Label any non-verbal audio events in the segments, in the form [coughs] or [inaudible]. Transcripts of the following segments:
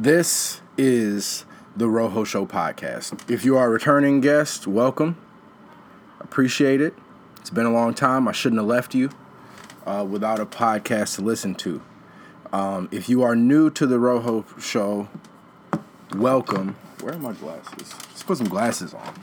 This is the Rojo Show podcast. If you are a returning guest, welcome. Appreciate it. It's been a long time. I shouldn't have left you uh, without a podcast to listen to. Um, if you are new to the Rojo Show, welcome. Where are my glasses? Let's put some glasses on.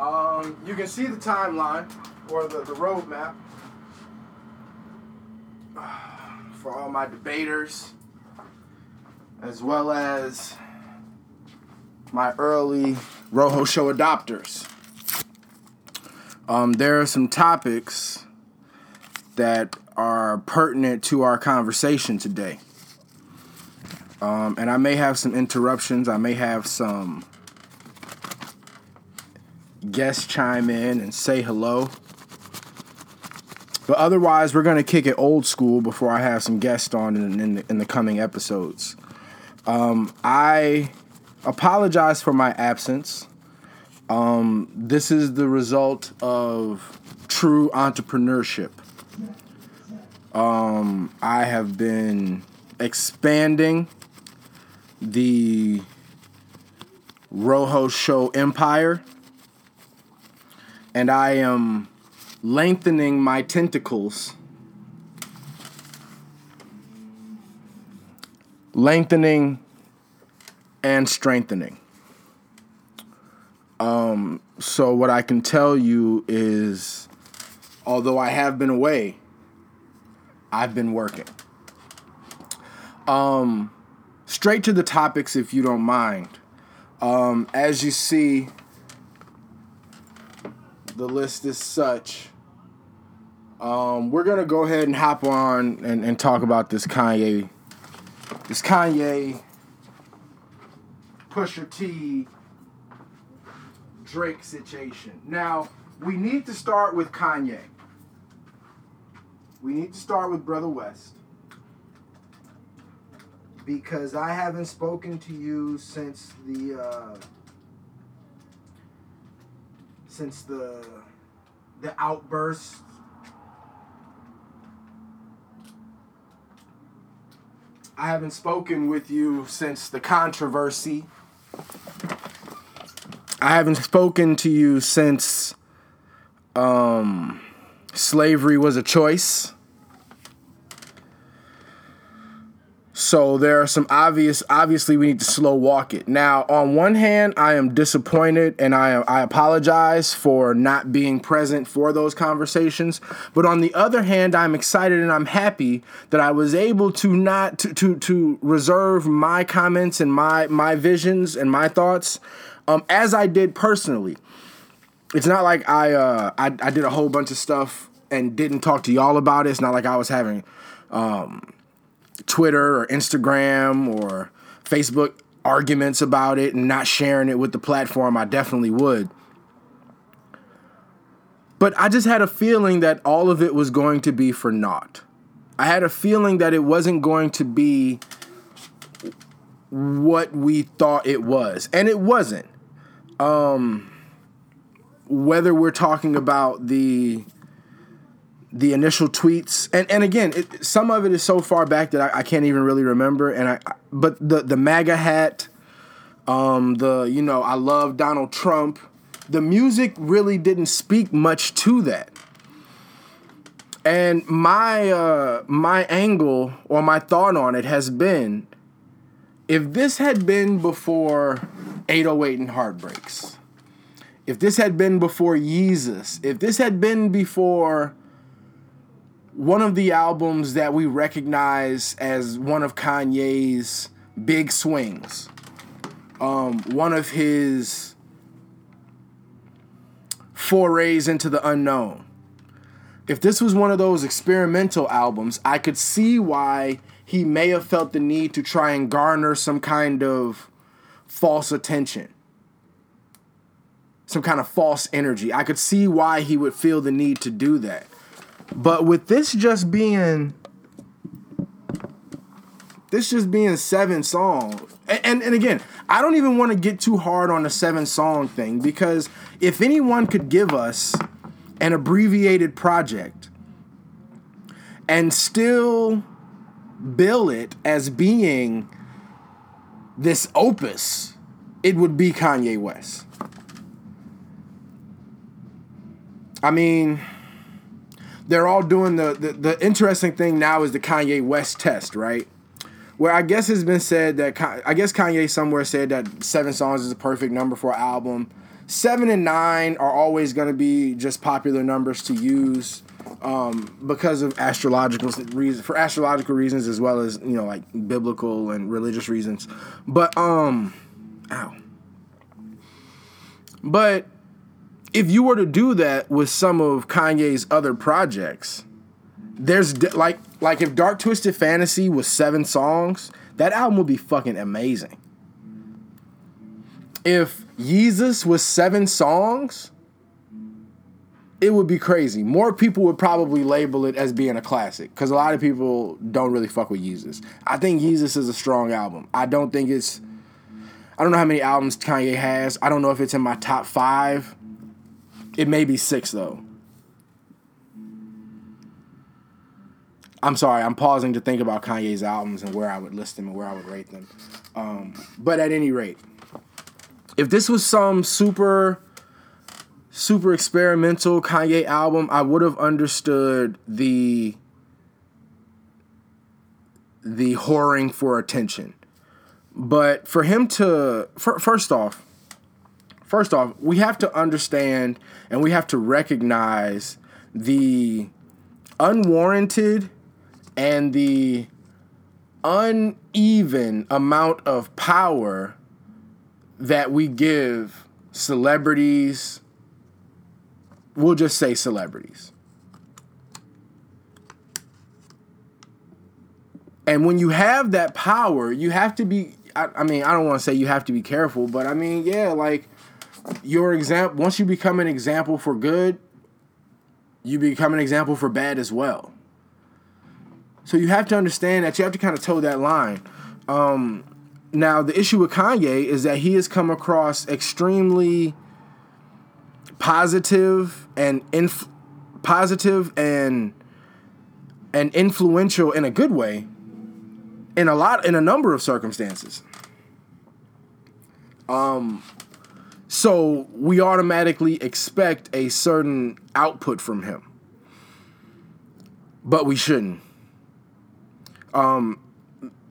Um, you can see the timeline or the, the roadmap [sighs] for all my debaters, as well as my early Rojo Show adopters. Um, there are some topics that are pertinent to our conversation today. Um, and I may have some interruptions. I may have some guests chime in and say hello. But otherwise, we're going to kick it old school before I have some guests on in, in, the, in the coming episodes. Um, I apologize for my absence. Um, this is the result of true entrepreneurship. Um, I have been expanding the Rojo Show empire, and I am lengthening my tentacles, lengthening and strengthening. Um, so what I can tell you is, although I have been away, I've been working. Um, straight to the topics, if you don't mind. Um, as you see, the list is such. Um, we're gonna go ahead and hop on and, and talk about this Kanye, this Kanye, Pusha T, Drake situation. Now we need to start with Kanye. We need to start with Brother West because I haven't spoken to you since the uh, since the the outburst. I haven't spoken with you since the controversy. I haven't spoken to you since um, slavery was a choice. So there are some obvious obviously we need to slow walk it. Now, on one hand, I am disappointed and I I apologize for not being present for those conversations, but on the other hand, I'm excited and I'm happy that I was able to not to to, to reserve my comments and my my visions and my thoughts um as I did personally. It's not like I uh I, I did a whole bunch of stuff and didn't talk to y'all about it. It's not like I was having um Twitter or Instagram or Facebook arguments about it and not sharing it with the platform, I definitely would. But I just had a feeling that all of it was going to be for naught. I had a feeling that it wasn't going to be what we thought it was. And it wasn't. Um, whether we're talking about the the initial tweets and and again it, some of it is so far back that I, I, can't even really remember and I but the the MAGA hat um the you know I love Donald Trump the music really didn't speak much to that. And my uh my angle or my thought on it has been if this had been before 808 and heartbreaks if this had been before Yeezus, if this had been before one of the albums that we recognize as one of Kanye's big swings. Um, one of his forays into the unknown. If this was one of those experimental albums, I could see why he may have felt the need to try and garner some kind of false attention, some kind of false energy. I could see why he would feel the need to do that. But with this just being this just being seven songs, And, and, and again, I don't even want to get too hard on the seven song thing because if anyone could give us an abbreviated project and still bill it as being this opus, it would be Kanye West. I mean, they're all doing the, the, the interesting thing now is the Kanye West test, right? Where I guess it's been said that I guess Kanye somewhere said that seven songs is a perfect number for an album. Seven and nine are always going to be just popular numbers to use um, because of astrological reasons, for astrological reasons as well as you know like biblical and religious reasons. But um, ow. But if you were to do that with some of Kanye's other projects, there's like like if Dark Twisted Fantasy was seven songs, that album would be fucking amazing. If Yeezus was seven songs, it would be crazy. More people would probably label it as being a classic because a lot of people don't really fuck with Yeezus. I think Yeezus is a strong album. I don't think it's. I don't know how many albums Kanye has. I don't know if it's in my top five. It may be six though. I'm sorry, I'm pausing to think about Kanye's albums and where I would list them and where I would rate them. Um, but at any rate, if this was some super, super experimental Kanye album, I would have understood the the whoring for attention. But for him to, for, first off, first off, we have to understand and we have to recognize the unwarranted and the uneven amount of power that we give celebrities, we'll just say celebrities. And when you have that power, you have to be I, I mean, I don't want to say you have to be careful, but I mean, yeah, like your example once you become an example for good, you become an example for bad as well. So you have to understand that you have to kind of toe that line. Um, now the issue with Kanye is that he has come across extremely positive and inf- positive and and influential in a good way in a lot in a number of circumstances. Um so we automatically expect a certain output from him. But we shouldn't. Um,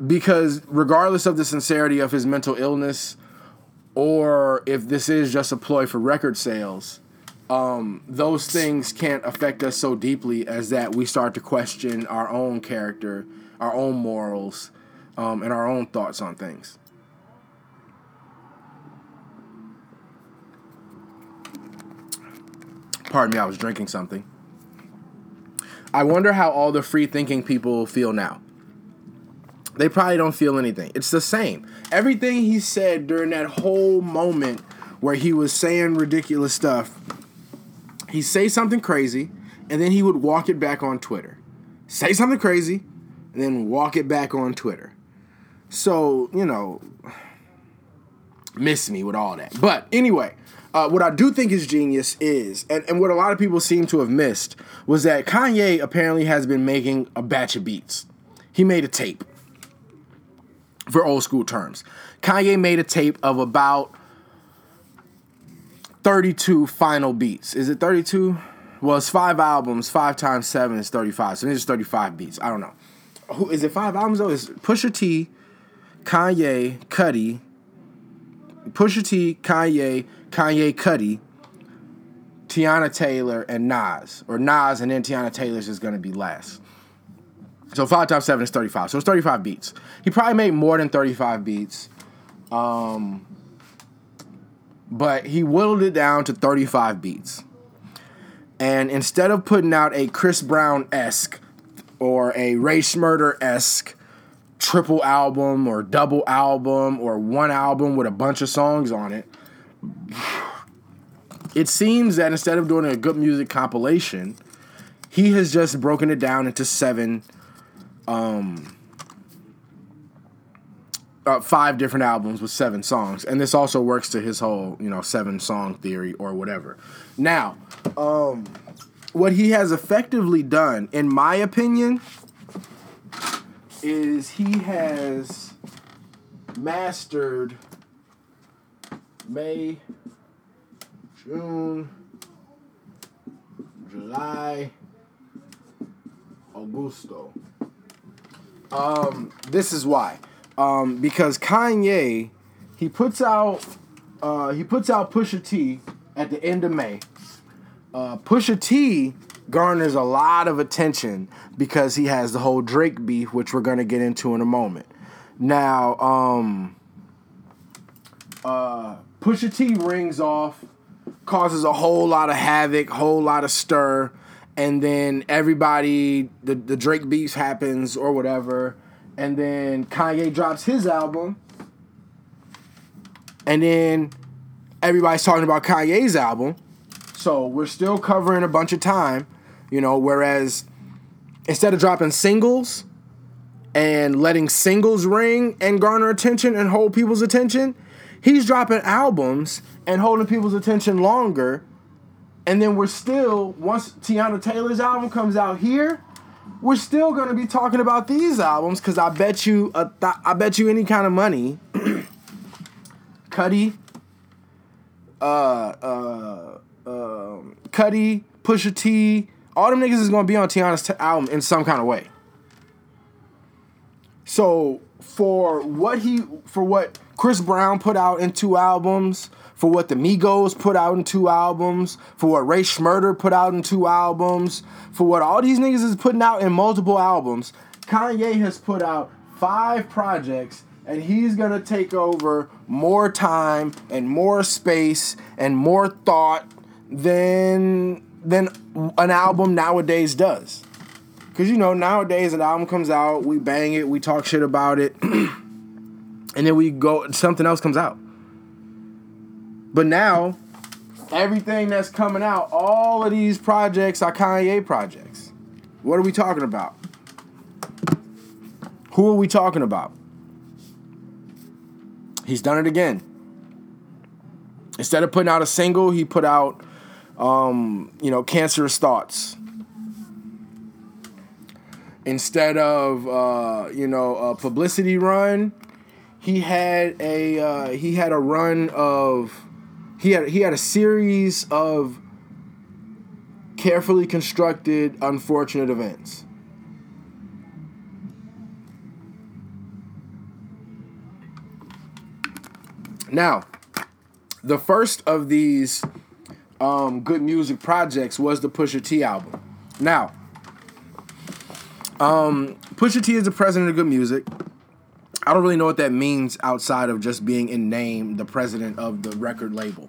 because regardless of the sincerity of his mental illness, or if this is just a ploy for record sales, um, those things can't affect us so deeply as that we start to question our own character, our own morals, um, and our own thoughts on things. Pardon me, I was drinking something. I wonder how all the free thinking people feel now. They probably don't feel anything. It's the same. Everything he said during that whole moment where he was saying ridiculous stuff, he'd say something crazy, and then he would walk it back on Twitter. Say something crazy, and then walk it back on Twitter. So, you know, miss me with all that. But anyway, uh, what I do think is genius is, and, and what a lot of people seem to have missed, was that Kanye apparently has been making a batch of beats. He made a tape for old school terms. Kanye made a tape of about 32 final beats. Is it 32? Well, it's five albums. Five times seven is 35. So it's 35 beats. I don't know. Who is it? Five albums though? Is Pusha T, Kanye, Cudi, Pusha T, Kanye, Kanye Cudi, Teyana Taylor, and Nas. Or Nas and then Teyana Taylor's is going to be last. So 5 times 7 is 35. So it's 35 beats. He probably made more than 35 beats. Um, but he whittled it down to 35 beats. And instead of putting out a Chris Brown esque or a Rae Sremmurd esque triple album or double album or one album with a bunch of songs on it, it seems that instead of doing a G.O.O.D. Music compilation, he has just broken it down into seven um uh, five different albums with seven songs, and this also works to his whole you know seven song theory or whatever. Now, um, what he has effectively done, in my opinion, is he has mastered May, June, July, Augusto. Um, this is why. Um, because Kanye, he puts out uh, he puts out Pusha T at the end of May. Uh, Pusha T garners a lot of attention because he has the whole Drake beef, which we're gonna get into in a moment. Now, um, uh, Pusha T rings off, causes a whole lot of havoc, whole lot of stir, and then everybody, the, the Drake beef happens or whatever, and then Kanye drops his album, and then everybody's talking about Kanye's album. So we're still covering a bunch of time, you know, whereas instead of dropping singles and letting singles ring and garner attention and hold people's attention, he's dropping albums and holding people's attention longer. And then we're still, once Teyana Taylor's album comes out here, we're still gonna be talking about these albums because I bet you, a th- I bet you any kind of money, [clears throat] Cudi, uh, uh, um, Cudi, Pusha T, all them niggas is gonna be on Teyana's t- album in some kind of way. So for what he, for what Chris Brown put out in two albums, for what the Migos put out in two albums, for what Rae Sremmurd put out in two albums, for what all these niggas is putting out in multiple albums, Kanye has put out five projects and he's gonna take over more time and more space and more thought than than an album nowadays does. Cause you know nowadays an album comes out, we bang it, we talk shit about it, [clears throat] and then we go something else comes out. But now, everything that's coming out, all of these projects are Kanye projects. What are we talking about? Who are we talking about? He's done it again. Instead of putting out a single, he put out, um, you know, cancerous thoughts. Instead of, uh, you know, a publicity run, he had a uh, he had a run of he had he had a series of carefully constructed unfortunate events. Now, the first of these um, G.O.O.D. Music projects was the Pusha T album. Now, um, Pusha T is the president of G.O.O.D. Music. I don't really know what that means outside of just being in name the president of the record label.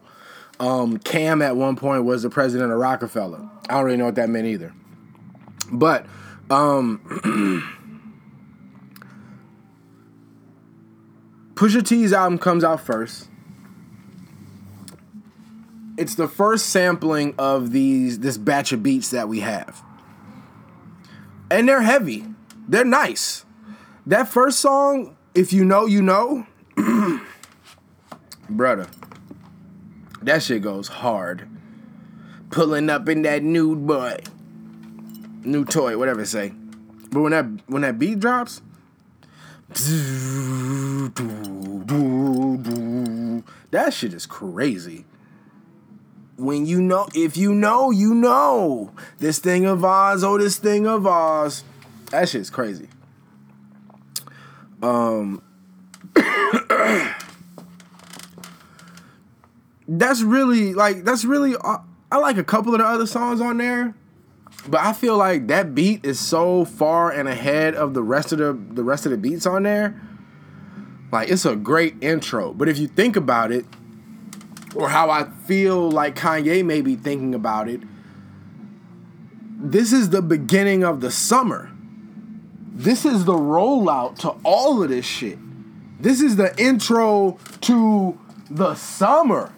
Um, Cam at one point was the president of Rockefeller. I don't really know what that meant either. But um, [clears throat] Pusha T's album comes out first. It's the first sampling of these this batch of beats that we have. And they're heavy. They're nice. That first song, if you know, you know. [clears throat] Brother. That shit goes hard. Pulling up in that nude boy. New toy, whatever say. But when that when that beat drops, that shit is crazy. When you know, if you know, you know. This thing of Oz, oh, this thing of Oz. That shit's crazy. Um, [coughs] that's really like that's really. Uh, I like a couple of the other songs on there, but I feel like that beat is so far and ahead of the rest of the the rest of the beats on there. Like it's a great intro, but if you think about it, or how I feel like Kanye may be thinking about it, this is the beginning of the summer. This is the rollout to all of this shit. This is the intro to the summer.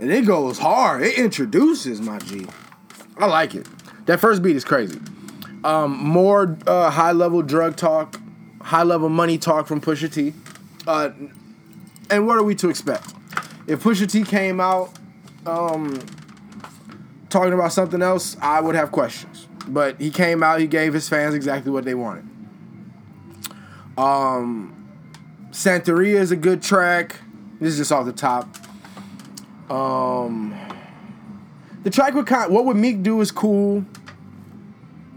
And it goes hard. It introduces my G. I like it. That first beat is crazy. Um, more uh, high level drug talk, high level money talk from Pusha T. Uh, and what are we to expect? If Pusha T came out um, talking about something else, I would have questions. But he came out, he gave his fans exactly what they wanted. Um, Santeria is a good track. This is just off the top. Um, the track with Kanye, what would Meek do is cool.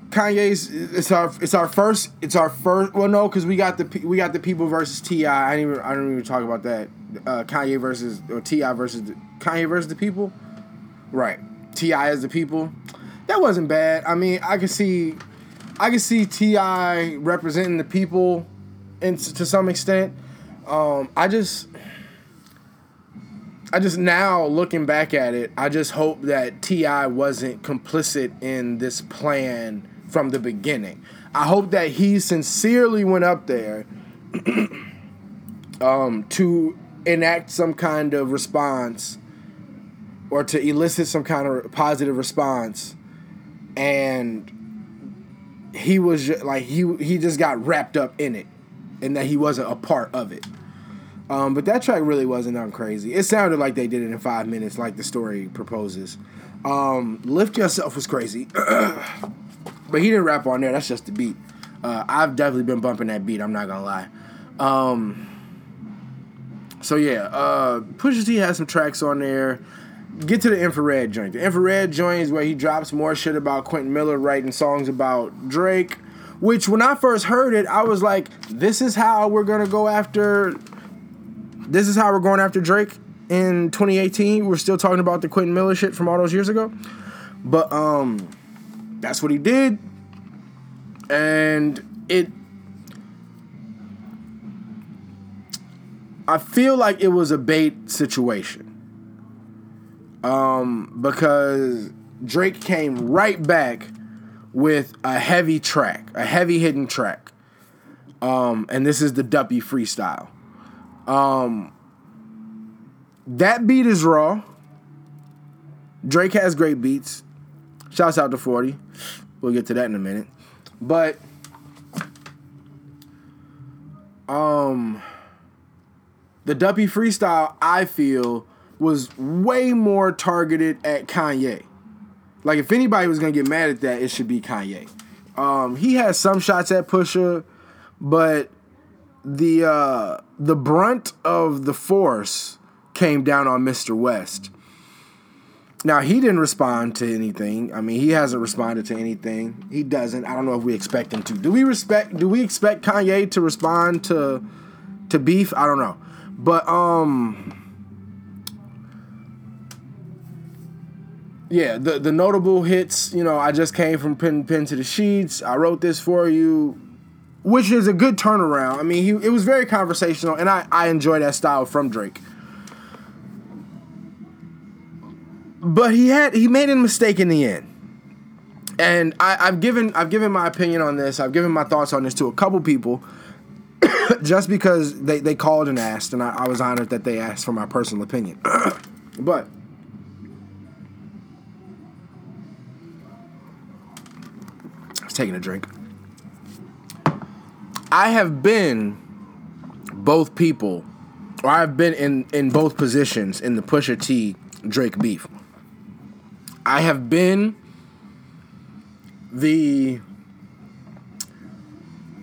Kanye's it's our it's our first it's our first well no because we got the we got the people versus T.I. I didn't even I don't even talk about that uh, Kanye versus or T.I. versus the, Kanye versus the people right T.I. as the people that wasn't bad I mean I can see I can see T.I. representing the people in to some extent um, I just I just now looking back at it, I just hope that T.I. wasn't complicit in this plan from the beginning. I hope that he sincerely went up there [clears throat] um, to enact some kind of response or to elicit some kind of positive response, and he was like he he just got wrapped up in it, and that he wasn't a part of it. Um, but that track really wasn't that crazy. It sounded like they did it in five minutes, like the story proposes. Um, Lift Yourself was crazy, [clears throat] but he didn't rap on there. That's just the beat. Uh, I've definitely been bumping that beat. I'm not gonna lie. Um, so yeah, uh, Pusha T has some tracks on there. Get to the infrared joint. The infrared joint is where he drops more shit about Quentin Miller writing songs about Drake. Which when I first heard it, I was like, "This is how we're gonna go after." this is how we're going after Drake in 2018. We're still talking about the Quentin Miller shit from all those years ago. But um that's what he did. And it I feel like it was a bait situation. Um because Drake came right back with a heavy track, a heavy hidden track. Um and this is the Duppy freestyle. Um, that beat is raw. Drake has great beats. Shouts out to 40. We'll get to that in a minute. But um the Duppy freestyle, I feel, was way more targeted at Kanye. Like if anybody was gonna get mad at that, it should be Kanye. Um, he has some shots at Pusha, but the uh, the brunt of the force came down on Mr. West. Now he didn't respond to anything. I mean, he hasn't responded to anything. He doesn't. I don't know if we expect him to. Do we respect? Do we expect Kanye to respond to to beef? I don't know. But um, yeah, the the notable hits. You know, I just came from pen pen to the sheets. I wrote this for you which is a good turnaround. I mean, he it was very conversational, and I I enjoy that style from Drake. But he had he made a mistake in the end, and I, I've given I've given my opinion on this. I've given my thoughts on this to a couple people, [coughs] just because they they called and asked, and I, I was honored that they asked for my personal opinion. [coughs] but taking a drink. I have been both people, or I've been in in both positions in the Pusha T Drake beef. I have been the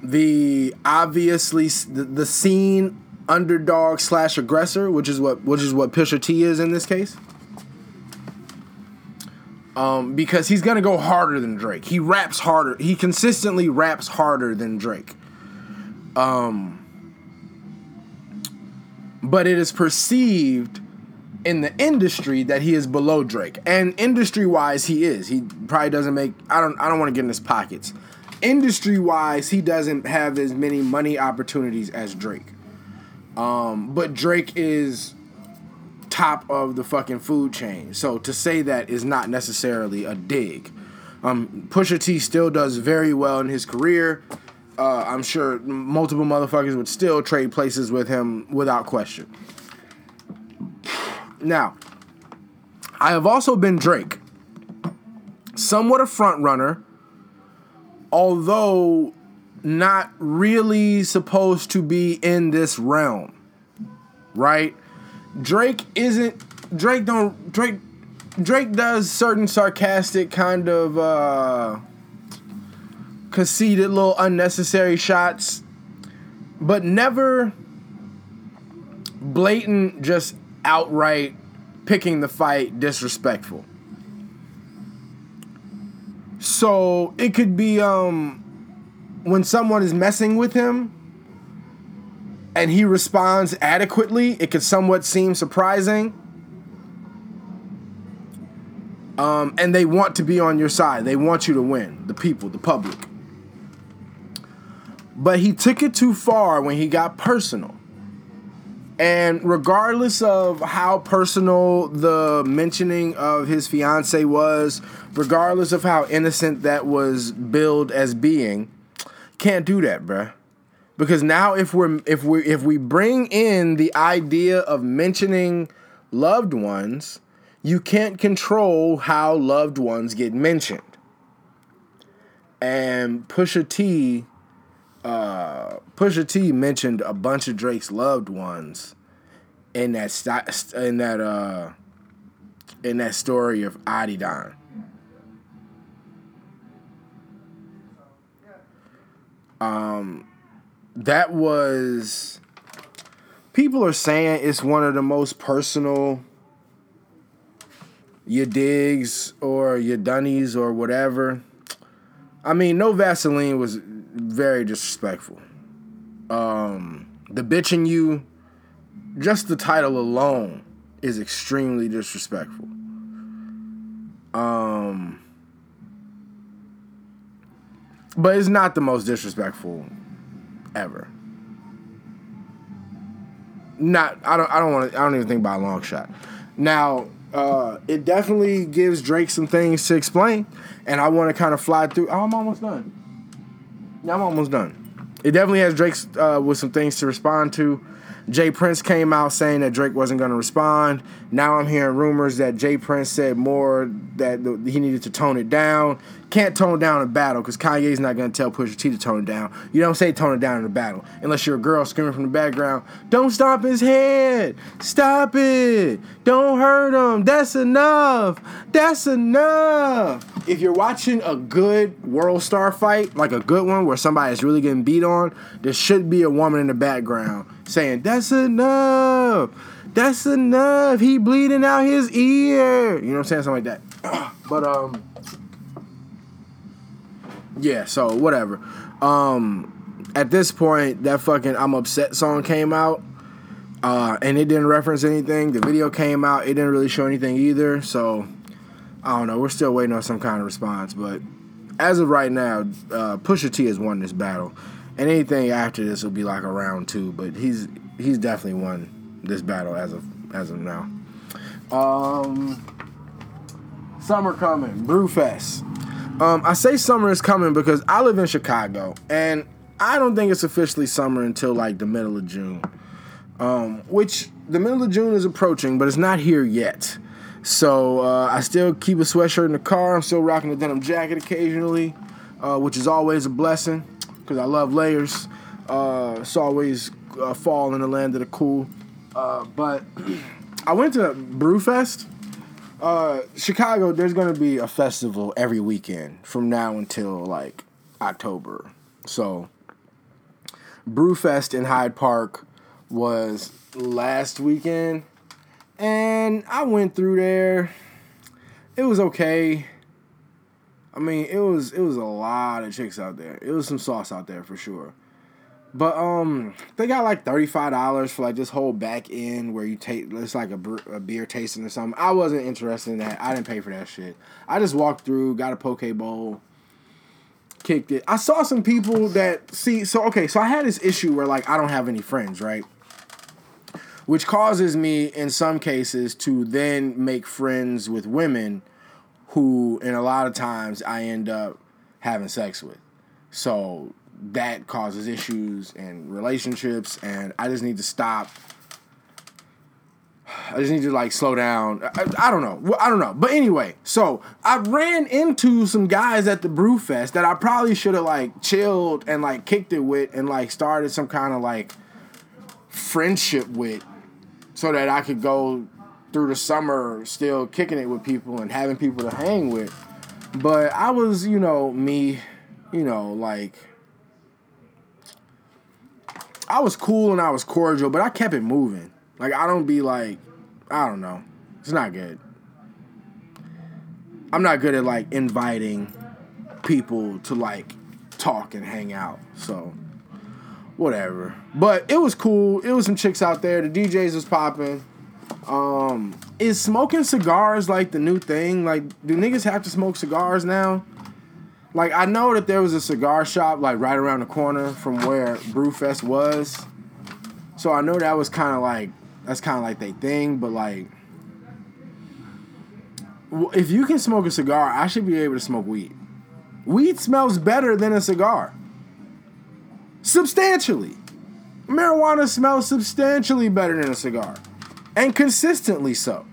the obviously the, the scene underdog slash aggressor, which is what which is what Pusha T is in this case. Um, because he's gonna go harder than Drake. He raps harder. He consistently raps harder than Drake. Um, but it is perceived in the industry that he is below Drake, and industry wise, he is. He probably doesn't make. I don't. I don't want to get in his pockets. Industry wise, he doesn't have as many money opportunities as Drake. Um, but Drake is top of the fucking food chain. So to say that is not necessarily a dig. Um, Pusha T still does very well in his career uh, I'm sure multiple motherfuckers would still trade places with him without question. Now, I have also been Drake, somewhat a front runner, although not really supposed to be in this realm, right? Drake isn't Drake don't Drake Drake does certain sarcastic kind of uh conceited little unnecessary shots but never blatant just outright picking the fight disrespectful. So it could be um when someone is messing with him and he responds adequately, it could somewhat seem surprising. Um, and they want to be on your side. They want you to win, the people, the public. But he took it too far when he got personal. And regardless of how personal the mentioning of his fiance was, regardless of how innocent that was billed as being, can't do that, bruh. Because now if we're if we if we bring in the idea of mentioning loved ones, you can't control how loved ones get mentioned. And Pusha T uh, Pusha T mentioned a bunch of Drake's loved ones in that st- in that uh in that story of Adidon. Um, that was people are saying it's one of the most personal your digs or your dunnies or whatever. I mean, no Vaseline was very disrespectful. Um, the bitching you, just the title alone is extremely disrespectful. Um, but it's not the most disrespectful ever. Not I don't I don't want to I don't even think by a long shot. Now, uh, it definitely gives Drake some things to explain, and I want to kind of fly through. Oh, I'm almost done. Yeah, I'm almost done. It definitely has Drake uh, with some things to respond to. J. Prince came out saying that Drake wasn't going to respond. Now I'm hearing rumors that J. Prince said more that he needed to tone it down. Can't tone down a battle because Kanye's not going to tell Pusha T to tone it down. You don't say tone it down in a battle unless you're a girl screaming from the background, "Don't stop his head! Stop it! Don't hurt him! That's enough! That's enough!" If you're watching a good WorldStar fight, like a good one where somebody's really getting beat on, there should be a woman in the background saying, "That's enough." That's enough. He bleeding out his ear. You know what I'm saying? Something like that. [clears throat] but um yeah, so whatever. Um at this point, that fucking I'm upset song came out. Uh, and it didn't reference anything. The video came out, it didn't really show anything either. So I don't know. We're still waiting on some kind of response, but as of right now, uh, Pusha T has won this battle, and anything after this will be like a round two. But he's he's definitely won this battle as of as of now. Um, summer coming, Brewfest. Um, I say summer is coming because I live in Chicago, and I don't think it's officially summer until like the middle of June. Um, which the middle of June is approaching, but it's not here yet. So uh, I still keep a sweatshirt in the car. I'm still rocking a denim jacket occasionally, uh, which is always a blessing because I love layers. Uh, it's always uh, fall in the land of the cool. Uh, but [clears throat] I went to Brewfest. Uh, Chicago, there's gonna be a festival every weekend from now until like October. So Brewfest in Hyde Park was last weekend, and I went through there. It was okay. I mean, it was it was a lot of chicks out there. It was some sauce out there for sure. But um, they got like thirty five dollars for like this whole back end where you take it's like a, a, beer tasting or something. I wasn't interested in that. I didn't pay for that shit. I just walked through, got a poke bowl, kicked it. I saw some people that see. So okay, so I had this issue where like I don't have any friends, right? Which causes me in some cases to then make friends with women who, in a lot of times, I end up having sex with. So that causes issues and relationships, and I just need to stop I just need to like slow down. I, I, don't know. I don't know. But anyway, so I ran into some guys at the Brew Fest that I probably should have like chilled and like kicked it with and like started some kind of like friendship with so that I could go through the summer still kicking it with people and having people to hang with. But I was, you know, me, you know, like I was cool and I was cordial, but I kept it moving. Like I don't be like, I don't know. It's not good. I'm not good at like inviting people to like talk and hang out. So whatever. But it was cool. It was some chicks out there. The DJs was popping. Um, is smoking cigars like the new thing? Like, do niggas have to smoke cigars now? Like, I know that there was a cigar shop like right around the corner from where Brewfest was, so I know that was kind of like that's kind of like their thing. But like, if you can smoke a cigar, I should be able to smoke weed. Weed smells better than a cigar. Substantially. Marijuana smells substantially better than a cigar. And consistently so.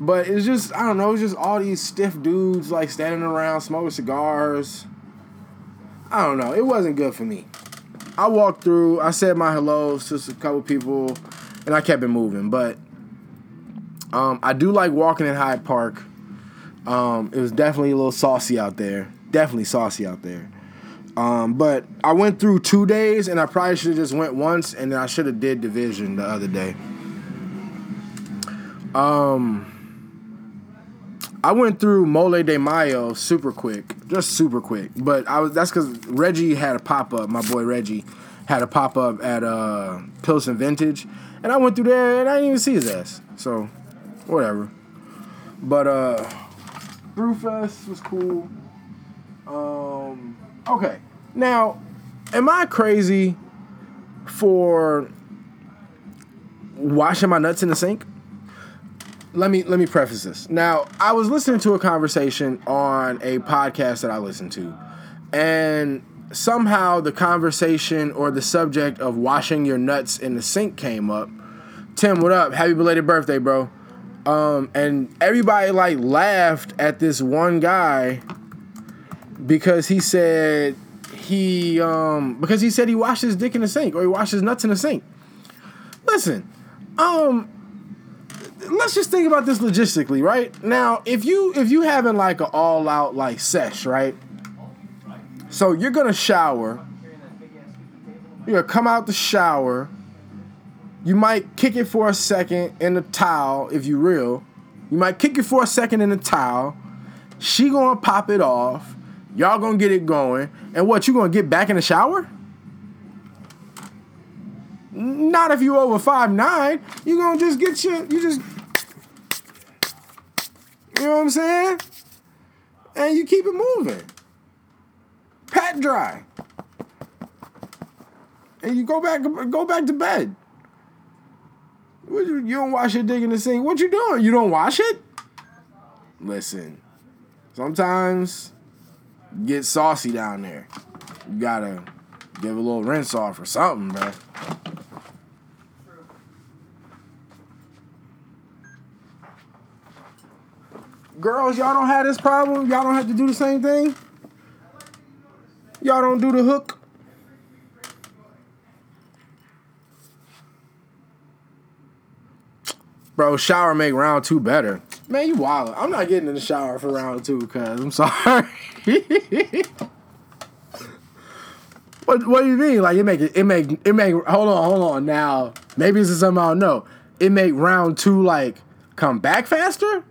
But it's just, I don't know, it's just all these stiff dudes like standing around smoking cigars. I don't know. It wasn't good for me. I walked through, I said my hellos to a couple people, and I kept it moving. But um, I do like walking in Hyde Park. Um, it was definitely a little saucy out there. Definitely saucy out there. Um, but I went through two days, and I probably should have just went once, and then I should have did division the other day. Um, I went through Mole de Mayo super quick, just super quick. But I was that's because Reggie had a pop up. My boy Reggie had a pop up at uh, Pilsen Vintage, and I went through there and I didn't even see his ass. So, whatever. But uh, Brewfest was cool. Um, okay, now, am I crazy for washing my nuts in the sink? let me let me preface this. Now, I was listening to a conversation on a podcast that I listened to, and somehow the conversation or the subject of washing your nuts in the sink came up. Tim, what up? Happy belated birthday, bro. Um, and everybody like laughed at this one guy because he said he um because he said he washed his dick in the sink or he washed his nuts in the sink. Listen, um let's just think about this logistically, right? Now, if you if you having like an all out like sesh, right? So you're gonna shower. You're gonna come out the shower. You might kick it for a second in the towel if you real. You might kick it for a second in the towel. She gonna pop it off. Y'all gonna get it going. And what, you gonna get back in the shower? Not if you over five nine. You gonna just get your you just you know what I'm saying? And you keep it moving. Pat dry. And you go back go back to bed. You, you don't wash your dick in the sink. What you doing? You don't wash it? Listen. Sometimes get saucy down there. You gotta give a little rinse off or something, bro. Girls, y'all don't have this problem. Y'all don't have to do the same thing. Y'all don't do the hook. Bro, shower make round two better. Man, you wild. I'm not getting in the shower for round two, cuz I'm sorry. [laughs] what what do you mean? Like it make it, it make it make hold on, hold on. Now, maybe this is something I don't know. It make round two like come back faster?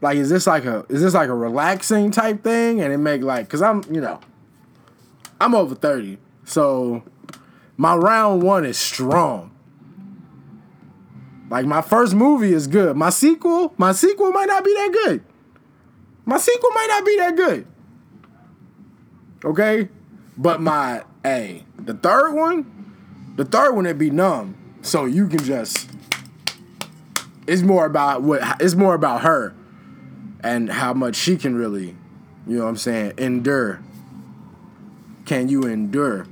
Like, is this like a is this like a relaxing type thing? And it make like, cause I'm you know, I'm over thirty, so my round one is strong. Like my first movie is good. My sequel, my sequel might not be that good. My sequel might not be that good. Okay, but my a the third one, the third one it be numb, so you can just. It's more about what it's more about her and how much she can really, you know what I'm saying, endure. Can you endure?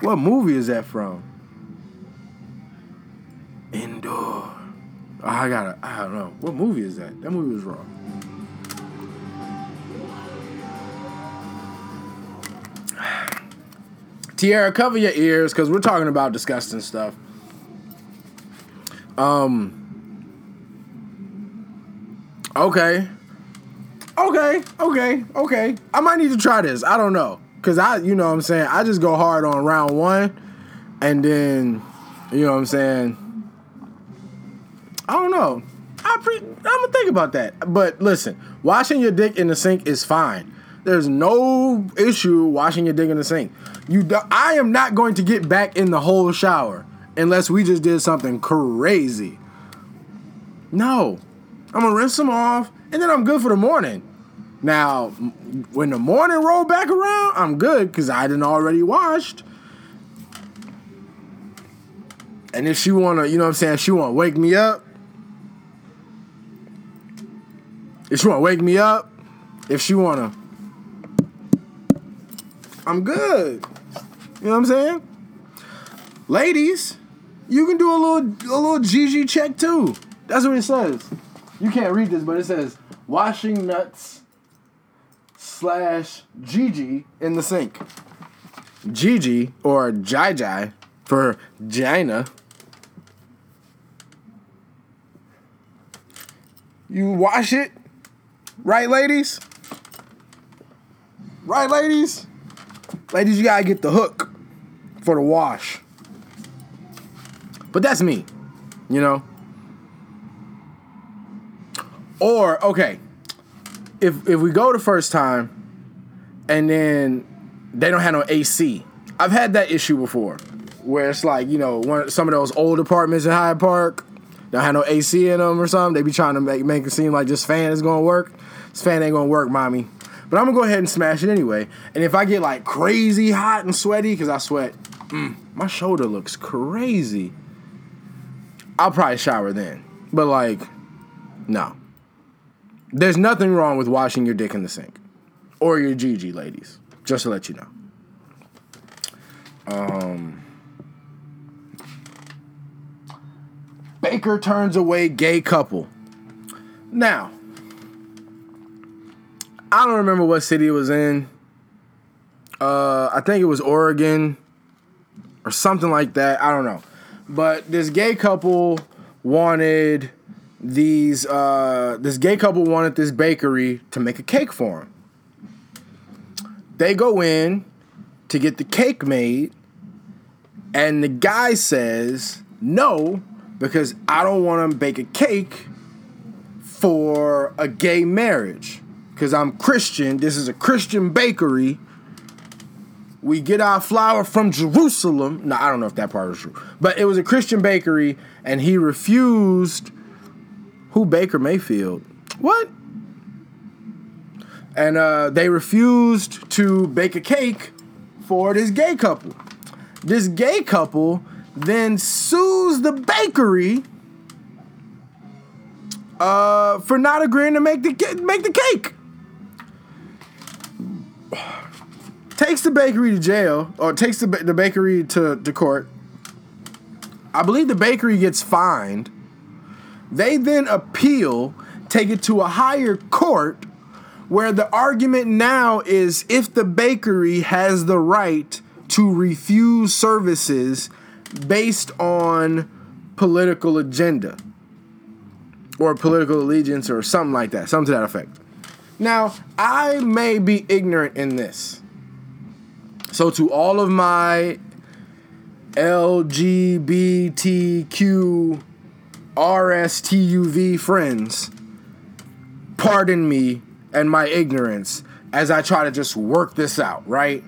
What movie is that from? Endure. Oh, I gotta. I don't know. What movie is that? That movie was wrong. [sighs] Tiara, cover your ears because we're talking about disgusting stuff. Um. Okay. Okay. Okay. Okay. I might need to try this. I don't know. Cause I, you know what I'm saying, I just go hard on round one and then, you know what I'm saying? I don't know. I pre- I'm gonna think about that. But listen, washing your dick in the sink is fine. There's no issue washing your dick in the sink. You, do- I am not going to get back in the whole shower unless we just did something crazy. No, I'm gonna rinse them off, and then I'm good for the morning. Now, when the morning roll back around, I'm good because I didn't already washed. And if she wanna, you know what I'm saying, she wanna wake me up. If she wanna wake me up, if she wanna, I'm good. You know what I'm saying? Ladies, you can do a little a little GG check too. That's what it says. You can't read this, but it says washing nuts slash GG in the sink. GG or Jai Jai for Gina. You wash it, right, ladies? Right, ladies? Ladies, you gotta get the hook for the wash. But that's me, you know? Or, okay, if if we go the first time and then they don't have no AC, I've had that issue before where it's like, you know, one, some of those old apartments in Hyde Park don't have no AC in them or something. They be trying to make, make it seem like this fan is gonna work. This fan ain't gonna work, mommy. But I'm gonna go ahead and smash it anyway. And if I get like crazy hot and sweaty, because I sweat, mm, my shoulder looks crazy. I'll probably shower then. But like, no. There's nothing wrong with washing your dick in the sink. Or your GG, ladies. Just to let you know. Um Baker turns away gay couple. Now, I don't remember what city it was in. Uh, I think it was Oregon or something like that. I don't know. But this gay couple wanted these uh, this gay couple wanted this bakery to make a cake for them. They go in to get the cake made, and the guy says no because I don't want to bake a cake for a gay marriage because I'm Christian. This is a Christian bakery. We get our flour from Jerusalem. No, I don't know if that part was true, but it was a Christian bakery, and he refused. Who Baker Mayfield? What? And uh, they refused to bake a cake for this gay couple. This gay couple then sues the bakery uh, for not agreeing to make the make the cake. Takes the bakery to jail, or takes the, the bakery to, to court. I believe the bakery gets fined. They then appeal, take it to a higher court, where the argument now is if the bakery has the right to refuse services based on political agenda or political allegiance or something like that, something to that effect. Now, I may be ignorant in this. So, to all of my LGBTQ RSTUV friends, pardon me and my ignorance as I try to just work this out, right?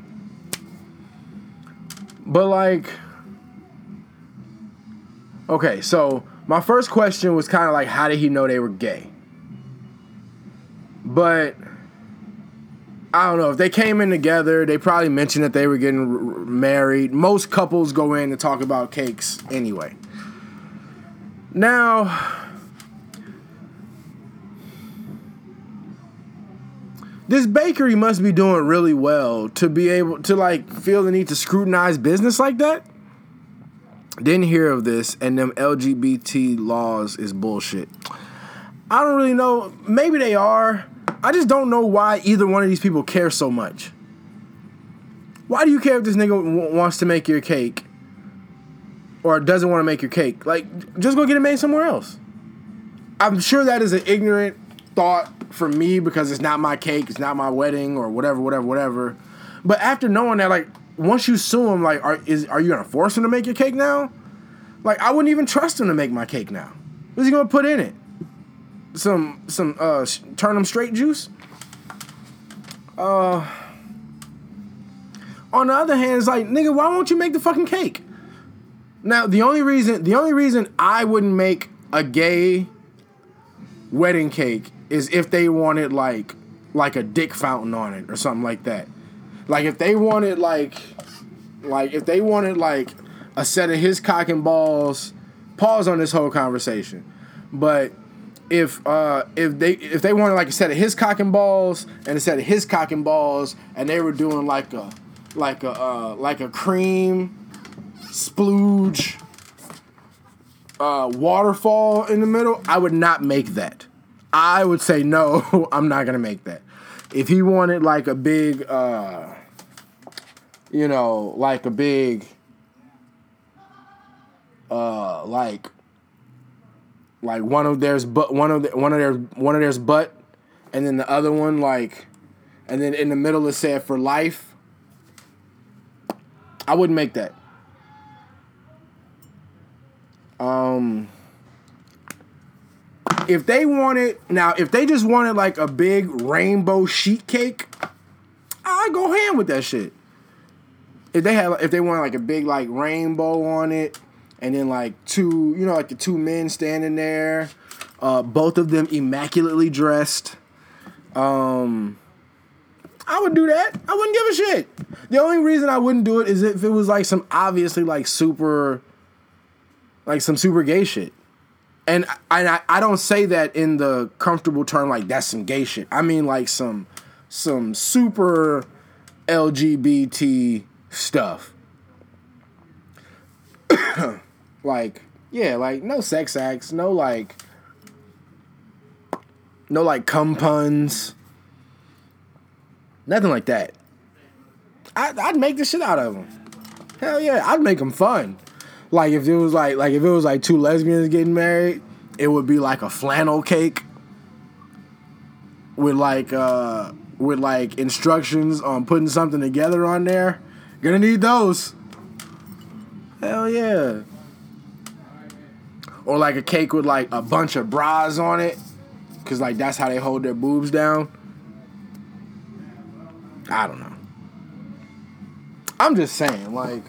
But, like, okay, so my first question was kind of like, how did he know they were gay? But I don't know if they came in together. They probably mentioned that they were getting r- married. Most couples go in to talk about cakes anyway. Now, this bakery must be doing really well to be able to like feel the need to scrutinize business like that. Didn't hear of this, and them LGBT laws is bullshit. I don't really know. Maybe they are. I just don't know why either one of these people care so much. Why do you care if this nigga w- wants to make your cake or doesn't want to make your cake? Like, just go get it made somewhere else. I'm sure that is an ignorant thought for me because it's not my cake, it's not my wedding, or whatever, whatever, whatever. But after knowing that, like, once you sue him, like, are is are you gonna force him to make your cake now? Like, I wouldn't even trust him to make my cake now. What's he gonna put in it? Some some uh turn them straight juice. Uh. On the other hand, it's like, nigga, why won't you make the fucking cake? Now, the only reason the only reason I wouldn't make a gay wedding cake is if they wanted like like a dick fountain on it or something like that. Like if they wanted like like if they wanted like a set of his cock and balls, pause on this whole conversation. But if uh if they if they wanted like a set of his cock and balls and a set of his cock and balls and they were doing like a like a uh like a cream splooge uh waterfall in the middle, I would not make that. I would say no, [laughs] I'm not gonna make that. If he wanted like a big uh you know, like a big uh like like one of theirs but one of the, one of their one of theirs butt and then the other one like and then in the middle it said for life. I wouldn't make that. Um if they wanted now if they just wanted like a big rainbow sheet cake i go ham with that shit. If they had if they wanted like a big like rainbow on it and then like two you know like the two men standing there uh, both of them immaculately dressed um I would do that. I wouldn't give a shit. The only reason I wouldn't do it is if it was like some obviously like super like some super gay shit. And I, I don't say that in the comfortable term like that's some gay shit. I mean like some some super LGBT stuff. [coughs] [coughs] like yeah, like no sex acts, no like no like cum puns. Nothing like that. I, I'd make the shit out of them. Hell yeah, I'd make them fun. Like if it was like like if it was like two lesbians getting married, it would be like a flannel cake with like uh with like instructions on putting something together on there. Gonna need those. Hell yeah. Or like a cake with like a bunch of bras on it. Cause like that's how they hold their boobs down. I don't know. I'm just saying, like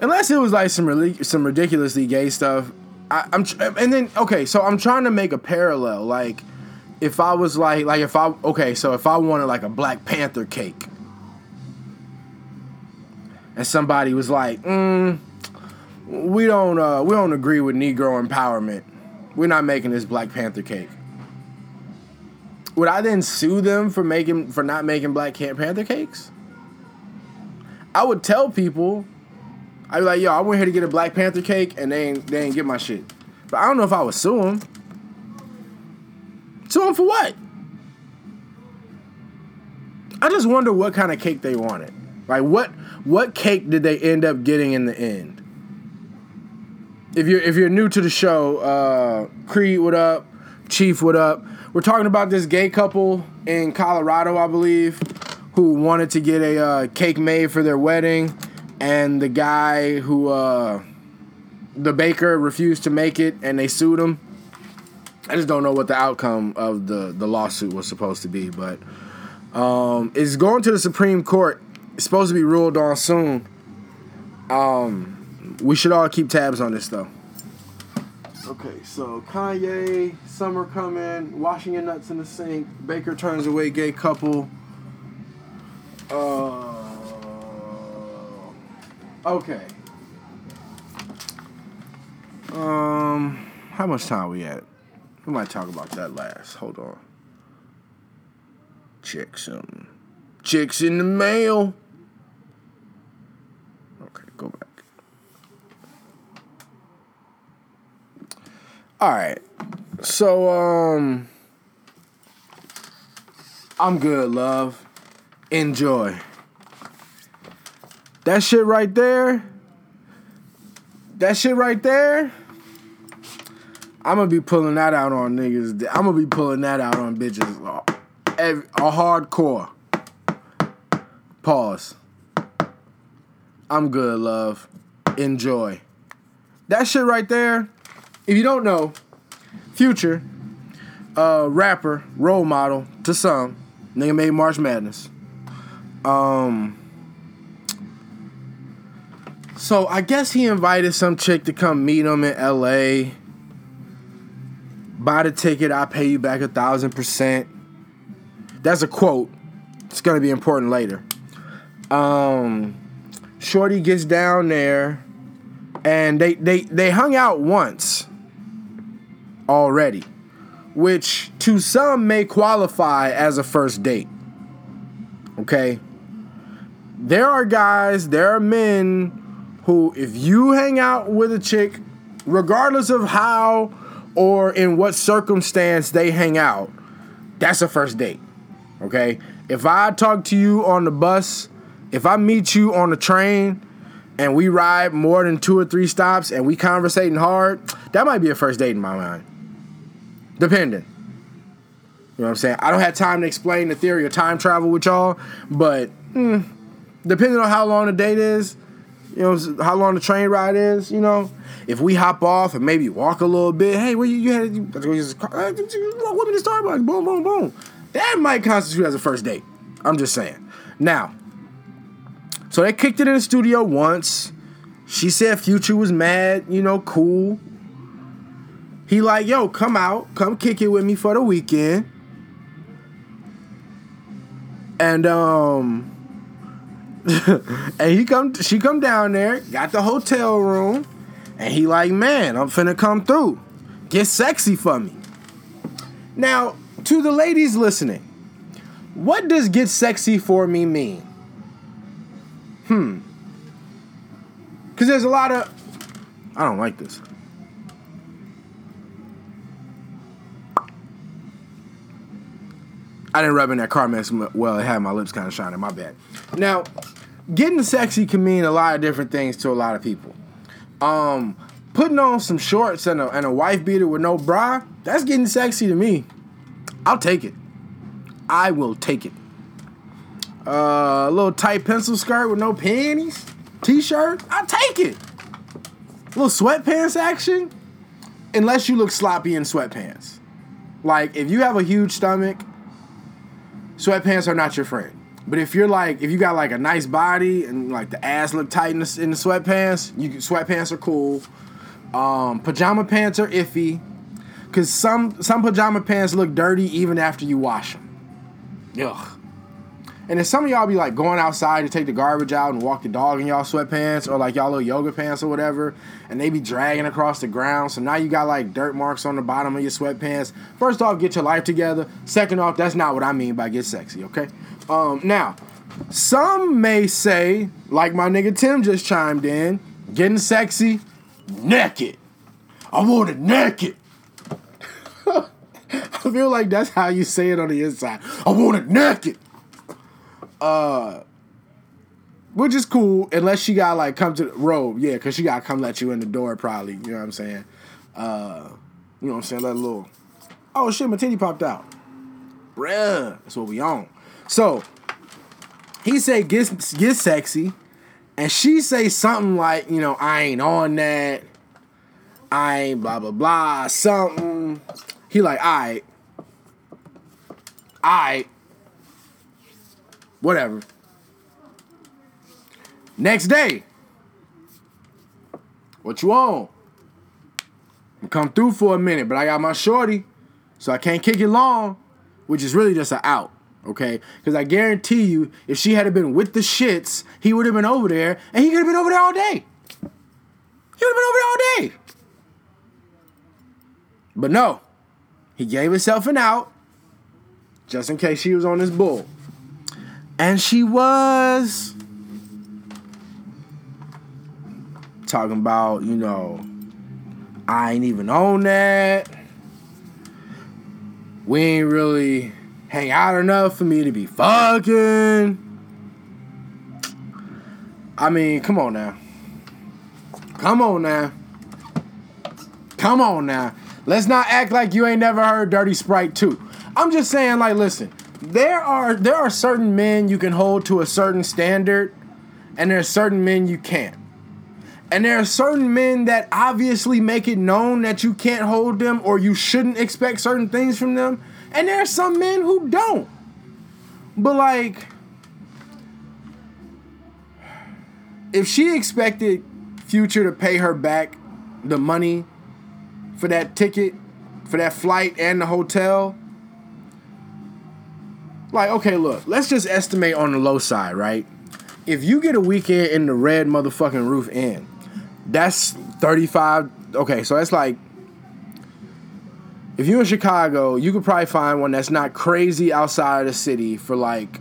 unless it was like some really some ridiculously gay stuff. I, am and then okay, so I'm trying to make a parallel. Like, if I was like like if I okay, so if I wanted like a Black Panther cake, and somebody was like, mm, we don't uh, we don't agree with Negro empowerment. We're not making this Black Panther cake. Would I then sue them for making for not making Black Panther cakes? I would tell people I'd be like, yo, I went here to get a Black Panther cake and they ain't they ain't get my shit. But I don't know if I would sue them. Sue them for what? I just wonder what kind of cake they wanted. Like what what cake did they end up getting in the end? If you're if you're new to the show, uh, Creed, what up? Chief, what up? We're talking about this gay couple in Colorado, I believe, who wanted to get a uh, cake made for their wedding and the guy who uh, the baker refused to make it and they sued him. I just don't know what the outcome of the the lawsuit was supposed to be, but um, it's going to the Supreme Court. It's supposed to be ruled on soon. Um, we should all keep tabs on this though. Okay, so Kanye, summer coming, washing your nuts in the sink. Baker turns away gay couple. Uh, Okay. Um, how much time we at? We might talk about that last. Hold on. Check some chicks in the mail. Okay, go back. All right. So um I'm good, love. Enjoy. That shit right there. That shit right there. I'm gonna be pulling that out on niggas. I'm gonna be pulling that out on bitches. A, hardcore. Pause. I'm good, love. Enjoy. That shit right there. If you don't know, Future, uh, rapper, role model to some, nigga made March Madness. Um. So I guess he invited some chick to come meet him in L.A. Buy the ticket, I'll pay you back a thousand percent. That's a quote. It's gonna be important later. Um, Shorty gets down there, and they they they hung out once already, which to some may qualify as a first date. Okay. There are guys, there are men who, if you hang out with a chick, regardless of how or in what circumstance they hang out, that's a first date. Okay? If I talk to you on the bus, if I meet you on the train and we ride more than two or three stops and we conversating hard, that might be a first date in my mind. Depending. You know what I'm saying? I don't have time to explain the theory of time travel with y'all, but mm, depending on how long the date is, you know, how long the train ride is, you know, if we hop off and maybe walk a little bit, hey, where you, you had, you, just, walk with me to Starbucks, boom, boom, boom. That might constitute as a first date. I'm just saying. Now, so they kicked it in the studio once. She said Future was mad, you know, cool. He like, yo, come out, come kick it with me for the weekend. And um [laughs] and he come she come down there, got the hotel room, and he like, man, I'm finna come through. Get sexy for me. Now, to the ladies listening, what does get sexy for me mean? Hmm. Cause there's a lot of I don't like this. I didn't rub in that Carmex well. It had my lips kind of shining. My bad. Now, getting sexy can mean a lot of different things to a lot of people. Um, putting on some shorts and a, and a wife beater with no bra, that's getting sexy to me. I'll take it. I will take it. Uh, a little tight pencil skirt with no panties, t-shirt, I'll take it. A little sweatpants action, unless you look sloppy in sweatpants. Like if you have a huge stomach sweatpants are not your friend. But if you're like, if you got like a nice body and like the ass look tight in the, in the sweatpants, you sweatpants are cool. Um, pajama pants are iffy, cause some some pajama pants look dirty even after you wash them. Ugh. And then some of y'all be like going outside to take the garbage out and walk the dog in y'all sweatpants or like y'all little yoga pants or whatever, and they be dragging across the ground. So now you got like dirt marks on the bottom of your sweatpants. First off, get your life together. Second off, that's not what I mean by get sexy, okay? Um, now, some may say, like my nigga Tim just chimed in, getting sexy, naked. I want it naked. [laughs] I feel like that's how you say it on the inside. I want it naked. Uh, which is cool unless she got like come to the robe, yeah, cause she gotta come let you in the door probably. You know what I'm saying? Uh, you know what I'm saying? Let a little. Oh shit, my titty popped out, bruh. That's what we on. So he say get get sexy, and she say something like, you know, I ain't on that. I ain't blah blah blah something. He like, alright, alright, whatever. Next day, what you on? Come through for a minute, but I got my shorty, so I can't kick it long, which is really just an out okay? Because I guarantee you, if she had been with the shits, he would have been over there, and he could have been over there all day. He would have been over there all day. But no, he gave himself an out, just in case she was on this bull. And she was talking about, you know, I ain't even on that. We ain't really hang out enough for me to be fucking. I mean, come on now. Come on now. Come on now. Let's not act like you ain't never heard Dirty Sprite 2. I'm just saying, like, listen, there are there are certain men you can hold to a certain standard, and there are certain men you can't. And there are certain men that obviously make it known that you can't hold them or you shouldn't expect certain things from them. And there are some men who don't. But like, if she expected Future to pay her back the money for that ticket, for that flight and the hotel, like, okay, look, let's just estimate on the low side, right? If you get a weekend in the red motherfucking roof inn, that's 35. Okay, so that's like if you're in Chicago, you could probably find one that's not crazy outside of the city for like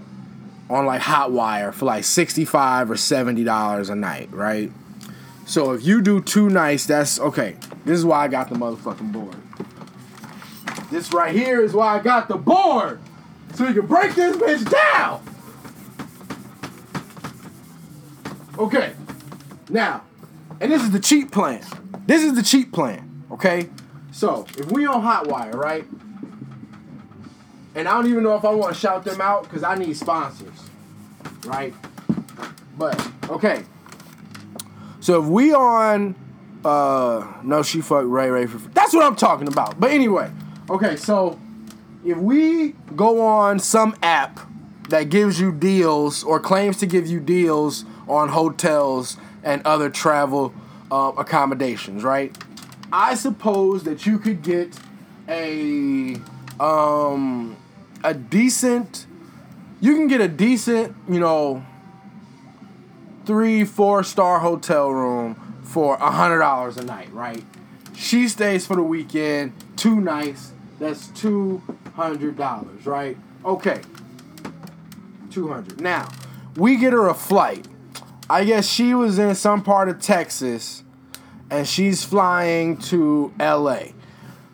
on like Hotwire for like 65 or 70 dollars a night, right? So if you do two nights, that's okay. This is why I got the motherfucking board. This right here is why I got the board. So you can break this bitch down. Okay. Now, and this is the cheap plan. This is the cheap plan, okay? So, if we on Hotwire, right? And I don't even know if I want to shout them out because I need sponsors, right? But, okay. So if we on, uh, no, she fucked Ray Ray for, that's what I'm talking about. But anyway, okay, so if we go on some app that gives you deals or claims to give you deals on hotels and other travel uh, accommodations, right? I suppose that you could get a um a decent you can get a decent, you know, three, four star hotel room for a hundred dollars a night, right? She stays for the weekend, two nights, that's two hundred dollars, right? Okay. Two hundred. Now, we get her a flight. I guess she was in some part of Texas and she's flying to LA.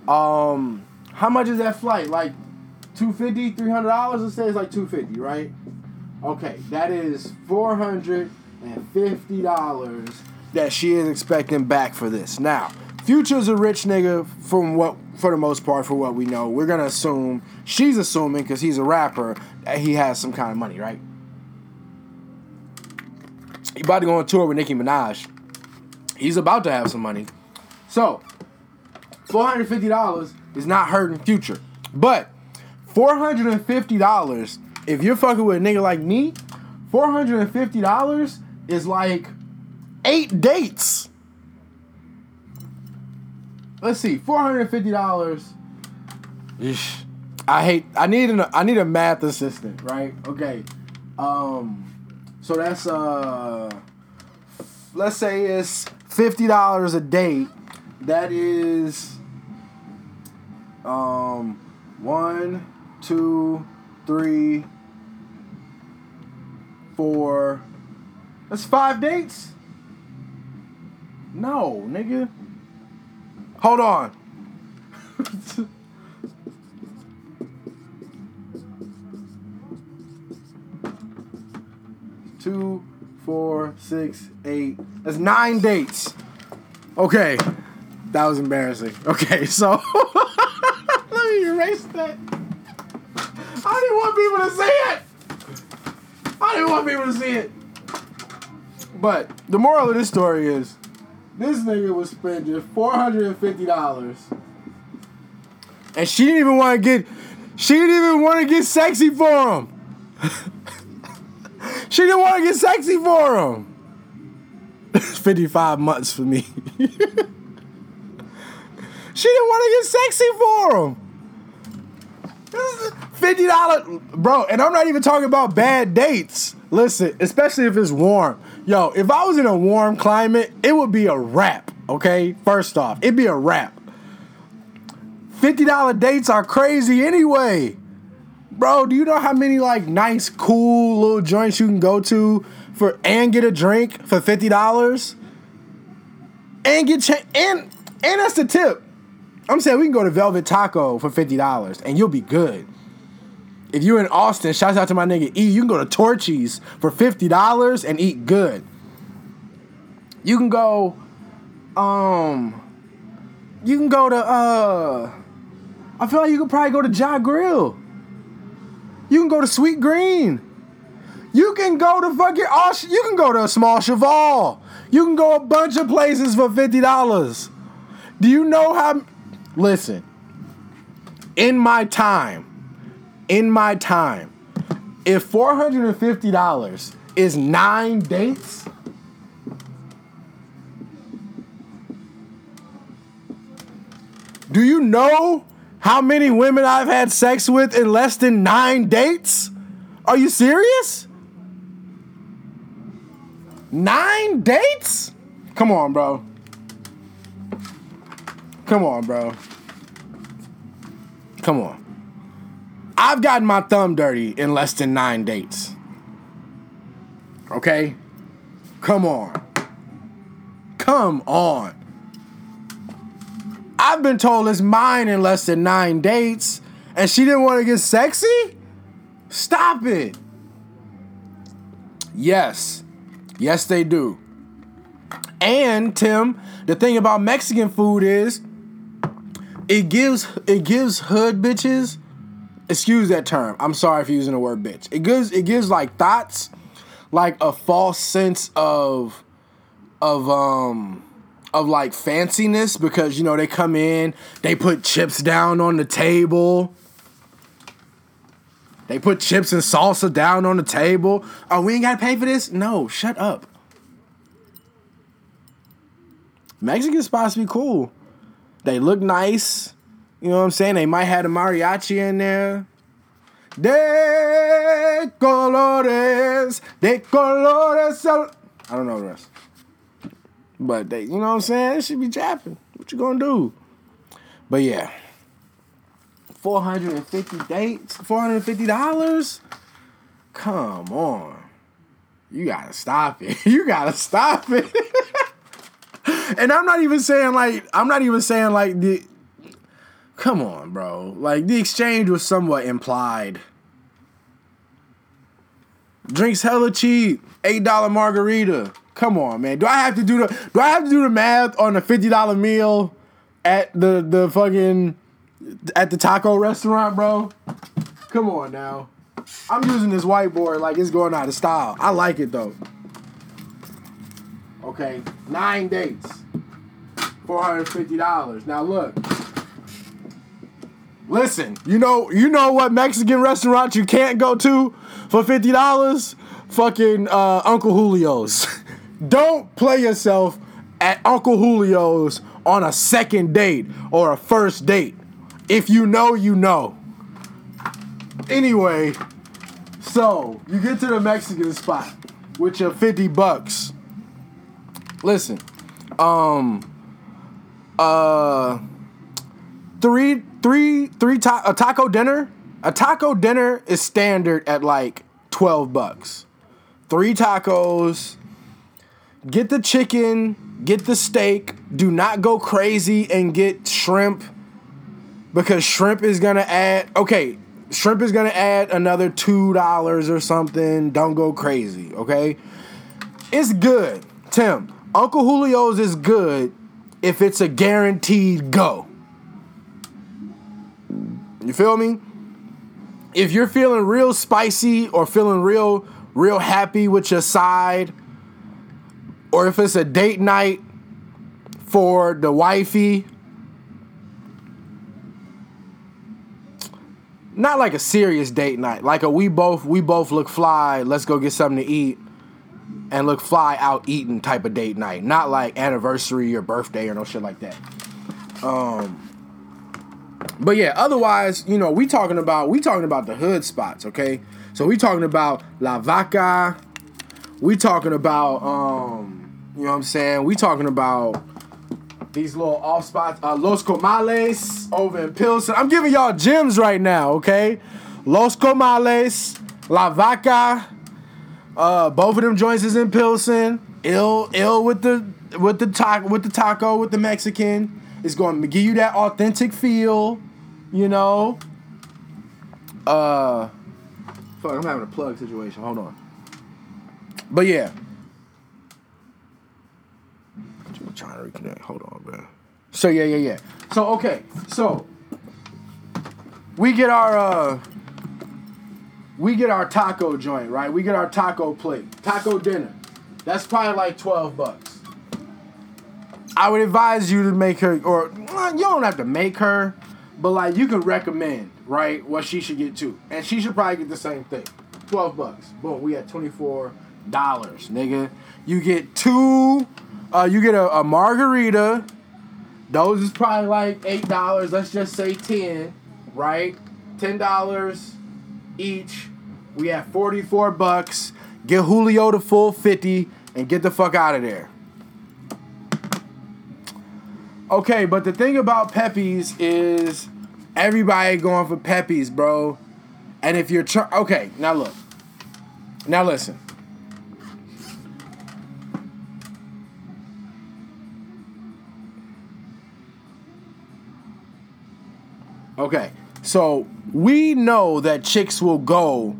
Um, how much is that flight? Like 250 $300? Let's say it's like 250 right? Okay, that is $450 that she is expecting back for this. Now, Future's a rich nigga from what for the most part for what we know. We're gonna assume she's assuming because he's a rapper that he has some kind of money, right? He about to go on tour with Nicki Minaj. He's about to have some money. So, $450 is not hurting Future. But $450, if you're fucking with a nigga like me, $450 is like eight dates. Let's see, $450. I hate I need an I need a math assistant, right? Okay. Um so that's uh let's say it's fifty dollars a date. That is um one, two, three, four. That's five dates? No, nigga. Hold on. [laughs] Two, four, six, eight. That's nine dates. Okay. That was embarrassing. Okay, [laughs] so [laughs] let me erase that. I didn't want people to see it. I didn't want people to see it. But the moral of this story is this nigga was spending four hundred and fifty dollars. And she didn't even want to get she didn't even want to get sexy for him. [laughs] she didn't want to get sexy for him. [laughs] 55 months for me. [laughs] she didn't want to get sexy for him. Fifty dollars, bro, and I'm not even talking about bad dates. Listen, especially if it's warm. Yo, if I was in a warm climate, it would be a wrap. Okay, first off, it'd be a wrap. Fifty dollar dates are crazy anyway, bro. Do you know how many like nice, cool little joints you can go to for and get a drink for fifty dollars, and get cha- and And that's the tip. I'm saying we can go to Velvet Taco for fifty dollars and you'll be good. If you're in Austin, shouts out to my nigga E. You can go to Torchy's for fifty dollars and eat good. You can go, um, you can go to uh, I feel like you could probably go to Ja Grill. You can go to Sweet Green. You can go to fucking Austin. You can go to a small Cheval. You can go a bunch of places for fifty dollars. Do you know how? Listen, in my time, in my time, if $450 is nine dates, do you know how many women I've had sex with in less than nine dates? Are you serious? Nine dates? Come on, bro. Come on, bro. Come on. I've gotten my thumb dirty in less than nine dates. Okay? Come on. Come on. I've been told it's mine in less than nine dates, and she didn't want to get sexy? Stop it. Yes. Yes, they do. And Tim, the thing about Mexican food is it gives it gives hood bitches excuse that term. I'm sorry for using the word bitch. It gives it gives like thoughts, like a false sense of of um of like fanciness because you know they come in, they put chips down on the table. They put chips and salsa down on the table. Oh, we ain't gotta pay for this? No, shut up. Mexican spots be cool. They look nice. You know what I'm saying? They might have a mariachi in there. De colores, de colores. I don't know the rest. But they, you know what I'm saying? It should be japping. What you gonna do? But yeah. 450 dates, $450? Come on. You gotta stop it. [laughs] You gotta stop it. [laughs] and I'm not even saying like I'm not even saying like the Come on, bro. Like the exchange was somewhat implied. Drinks hella cheap. Eight dollar margarita. Come on, man. Do I have to do the do I have to do the math on a fifty dollar meal at the the fucking at the taco restaurant, bro? Come on now. I'm using this whiteboard like it's going out of style. I like it though. Okay, nine dates, four hundred fifty dollars. Now look. Listen, you know, you know what Mexican restaurant you can't go to for fifty dollars? Fucking uh, Uncle Julio's. [laughs] Don't play yourself at Uncle Julio's on a second date or a first date. If you know, you know. Anyway, so you get to the Mexican spot with your 50 bucks. Listen, um, uh, three three three ta- a taco dinner. A taco dinner is standard at like twelve bucks. Three tacos. Get the chicken. Get the steak. Do not go crazy and get shrimp because shrimp is gonna add. Okay, shrimp is gonna add another two dollars or something. Don't go crazy. Okay, it's good, Tim. Uncle Julio's is good if it's a guaranteed go. You feel me? If you're feeling real spicy or feeling real real happy with your side, or if it's a date night for the wifey, not like a serious date night, like a we both we both look fly, let's go get something to eat and look fly out eating type of date night, not like anniversary or birthday or no shit like that. Um but yeah, otherwise, you know, we talking about we talking about the hood spots, okay? So we talking about La Vaca. We talking about um, you know what I'm saying? We talking about these little off spots, uh, Los Comales over in Pilsen. I'm giving y'all gems right now, okay? Los Comales, La Vaca. Uh, both of them joints is in Pilsen. Ill, ill with the with the taco with the taco with the Mexican. It's going to give you that authentic feel, you know. Uh, fuck, I'm having a plug situation. Hold on. But yeah. I'm trying to reconnect. Hold on, man. So yeah, yeah, yeah. So okay, so we get our uh we get our taco joint, right? We get our taco plate, taco dinner. That's probably like 12 bucks. I would advise you to make her, or you don't have to make her, but like you can recommend, right, what she should get too. And she should probably get the same thing. 12 bucks. Boom, we at $24, nigga. You get two, uh, you get a, a margarita. Those is probably like $8. Let's just say 10, right? $10 each. We have 44 bucks. Get Julio to full 50 and get the fuck out of there. Okay, but the thing about Pepe's is everybody going for Pepe's, bro. And if you're trying, okay, now look, now listen. Okay, so we know that chicks will go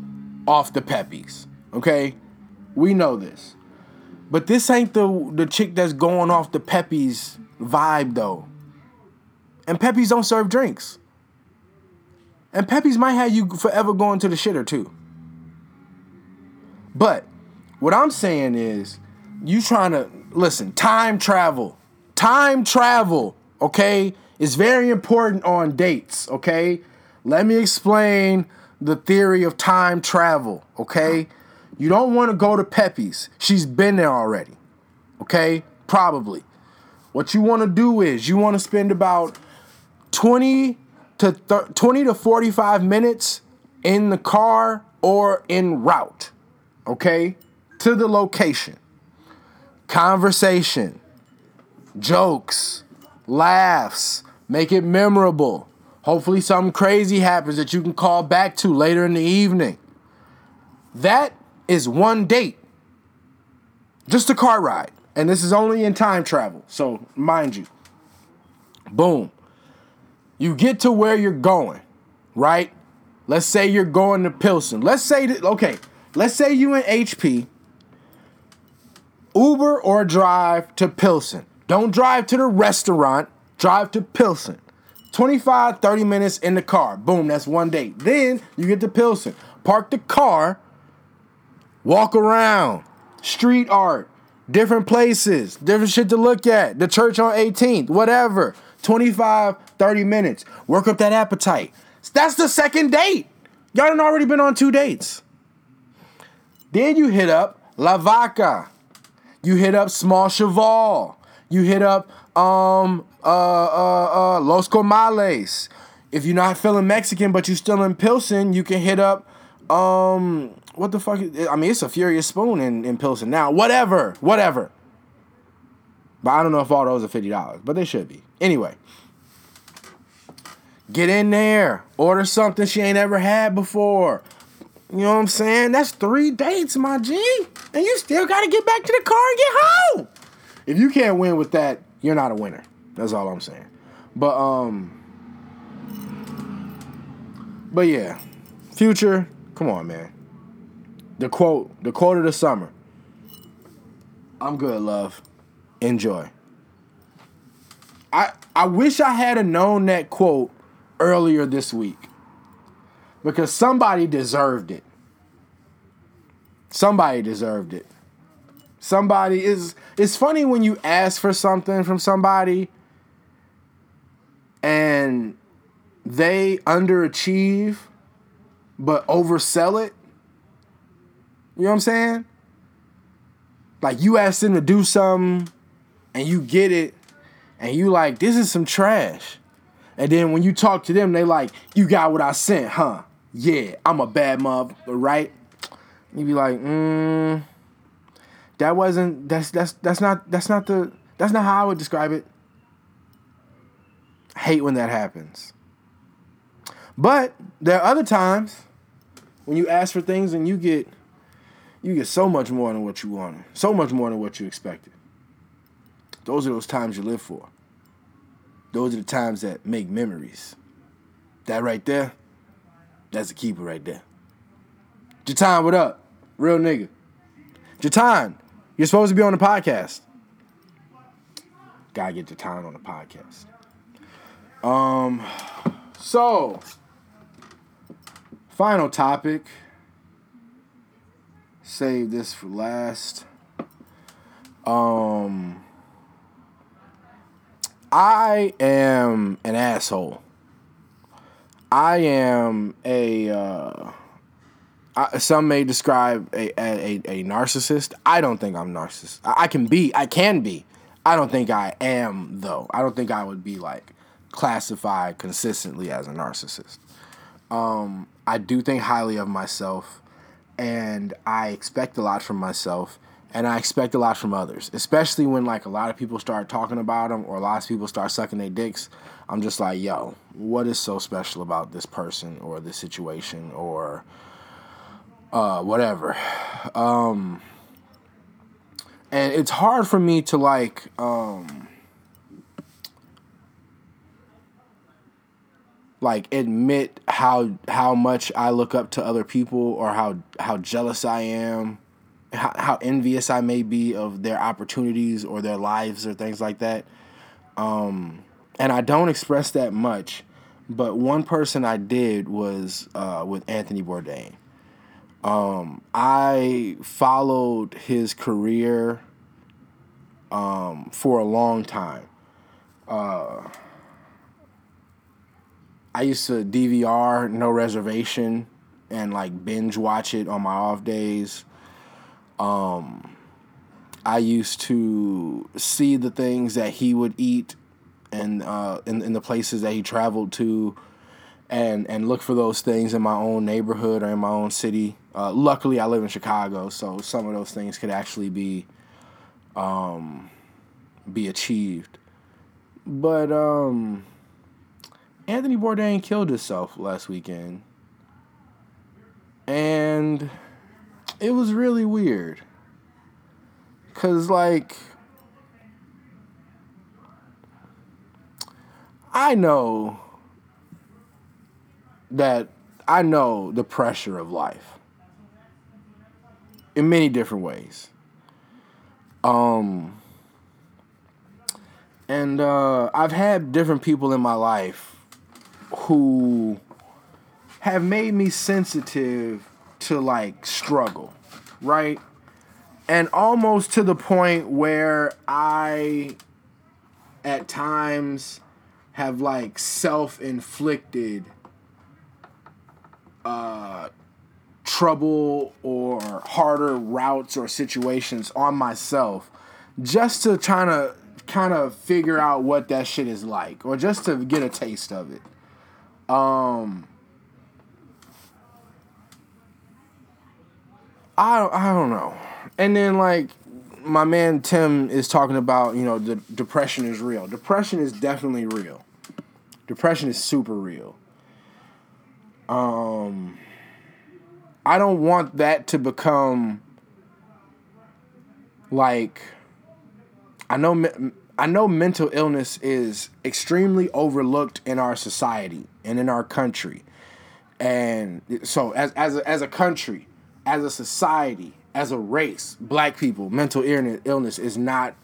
off the Pepe's. Okay, we know this, but this ain't the the chick that's going off the Pepe's vibe though. And Pepe's don't serve drinks. And Pepe's might have you forever going to the shitter too. But what I'm saying is, you trying to listen. Time travel, time travel. Okay, is very important on dates. Okay, let me explain the theory of time travel. Okay, you don't want to go to Pepe's. She's been there already. Okay, probably. What you want to do is you want to spend about 20 to 30, 20 to 45 minutes in the car or en route, okay, to the location. Conversation, jokes, laughs, make it memorable. Hopefully, something crazy happens that you can call back to later in the evening. That is one date, just a car ride. And this is only in time travel. So, mind you, boom. You get to where you're going, right? Let's say you're going to Pilsen. Let's say that, okay, let's say you in HP, Uber or drive to Pilsen. Don't drive to the restaurant, drive to Pilsen. 25, 30 minutes in the car. Boom, that's one date. Then you get to Pilsen. Park the car, walk around, street art, different places, different shit to look at. The church on 18th, whatever. 25, 30 minutes. Work up that appetite. That's the second date. Y'all done already been on two dates. Then you hit up La Vaca. You hit up Small Cheval. You hit up um uh uh uh Los Comales. If you're not feeling Mexican but you're still in Pilsen, you can hit up um what the fuck? Is, I mean, it's a Furious Spoon in, in Pilsen now. Whatever, whatever. But I don't know if all those are fifty dollars, but they should be. Anyway, get in there, order something she ain't ever had before. You know what I'm saying? That's three dates, my G, and you still got to get back to the car and get home. If you can't win with that, you're not a winner. That's all I'm saying. But um, but yeah, future. Come on, man. The quote, the quote of the summer. I'm good, love. Enjoy. I I wish I had known that quote earlier this week. Because somebody deserved it. Somebody deserved it. Somebody is it's funny when you ask for something from somebody and they underachieve but oversell it you know what I'm saying? Like you ask them to do something and you get it and you like, this is some trash. And then when you talk to them, they like, you got what I sent, huh? Yeah, I'm a bad mother, right? You be like, mm, that wasn't that's that's that's not that's not the that's not how I would describe it. I hate when that happens. But there are other times when you ask for things and you get you get so much more than what you wanted, so much more than what you expected. Those are those times you live for. Those are the times that make memories. That right there, that's a keeper right there. Jatan, what up? Real nigga. Jatan, you're supposed to be on the podcast. Gotta get Jatan on the podcast. Um, so final topic. Save this for last. Um, I am an asshole. I am a. Uh, I, some may describe a, a, a narcissist. I don't think I'm narcissist. I, I can be. I can be. I don't think I am though. I don't think I would be like classified consistently as a narcissist. Um, I do think highly of myself, and I expect a lot from myself, and I expect a lot from others. Especially when like a lot of people start talking about them, or a lot of people start sucking their dicks. I'm just like, yo, what is so special about this person or this situation or uh, whatever. Um, and it's hard for me to like um, like admit how how much I look up to other people or how how jealous I am, how, how envious I may be of their opportunities or their lives or things like that. Um, and I don't express that much, but one person I did was uh, with Anthony Bourdain. Um, I followed his career um, for a long time. Uh, I used to DVR No Reservation and like binge watch it on my off days. Um, I used to see the things that he would eat and uh, in, in the places that he traveled to and and look for those things in my own neighborhood or in my own city. Uh, luckily, I live in Chicago, so some of those things could actually be um, be achieved. But um, Anthony Bourdain killed himself last weekend, and it was really weird. Cause like I know that I know the pressure of life in many different ways. Um, and uh, I've had different people in my life who have made me sensitive to like struggle, right? And almost to the point where I, at times, have like self inflicted uh, trouble or harder routes or situations on myself just to try to kind of figure out what that shit is like or just to get a taste of it. Um I I don't know. And then like my man Tim is talking about, you know, the depression is real. Depression is definitely real. Depression is super real. Um, I don't want that to become like I know I know mental illness is extremely overlooked in our society and in our country. And so as as a, as a country, as a society, as a race, black people, mental illness is not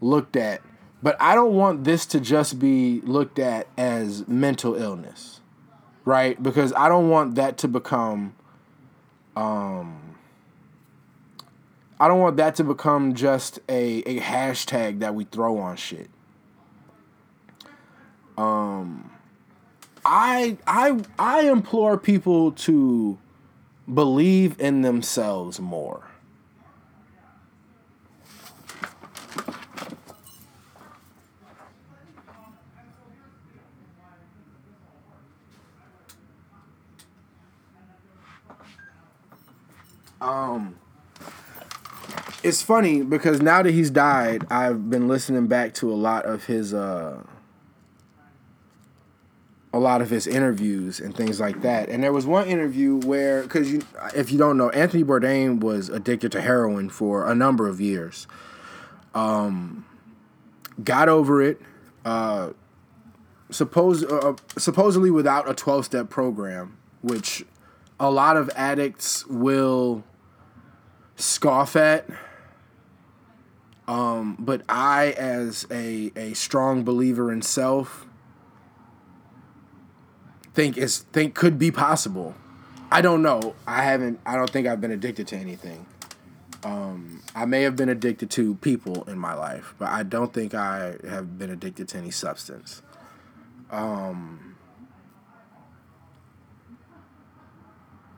looked at. But I don't want this to just be looked at as mental illness right? Because I don't want that to become um I don't want that to become just a, a hashtag that we throw on shit. Um I I I implore people to believe in themselves more. Um, it's funny because now that he's died, I've been listening back to a lot of his uh, a lot of his interviews and things like that. And there was one interview where, because you, if you don't know, Anthony Bourdain was addicted to heroin for a number of years. Um, got over it. Uh, suppose uh, supposedly without a 12 step program, which a lot of addicts will scoff at. Um, but I, as a, a strong believer in self, think is think could be possible. I don't know. I haven't. I don't think I've been addicted to anything. Um, I may have been addicted to people in my life, but I don't think I have been addicted to any substance. Um,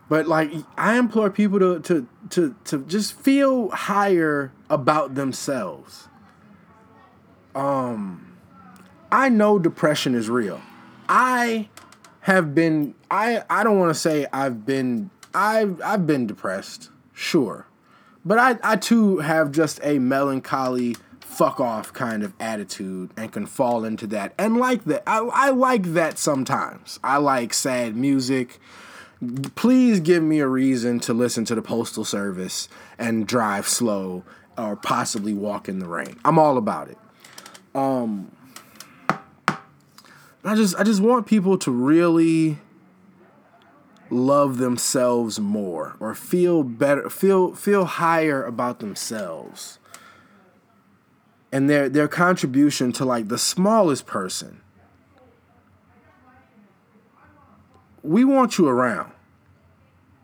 but like, I implore people to to to to just feel higher about themselves. Um, I know depression is real. I have been I I don't want to say I've been I've I've been depressed, sure. But I I too have just a melancholy fuck off kind of attitude and can fall into that and like that. I I like that sometimes. I like sad music. Please give me a reason to listen to the postal service and drive slow or possibly walk in the rain. I'm all about it. Um I just I just want people to really love themselves more or feel better feel feel higher about themselves. And their their contribution to like the smallest person. We want you around.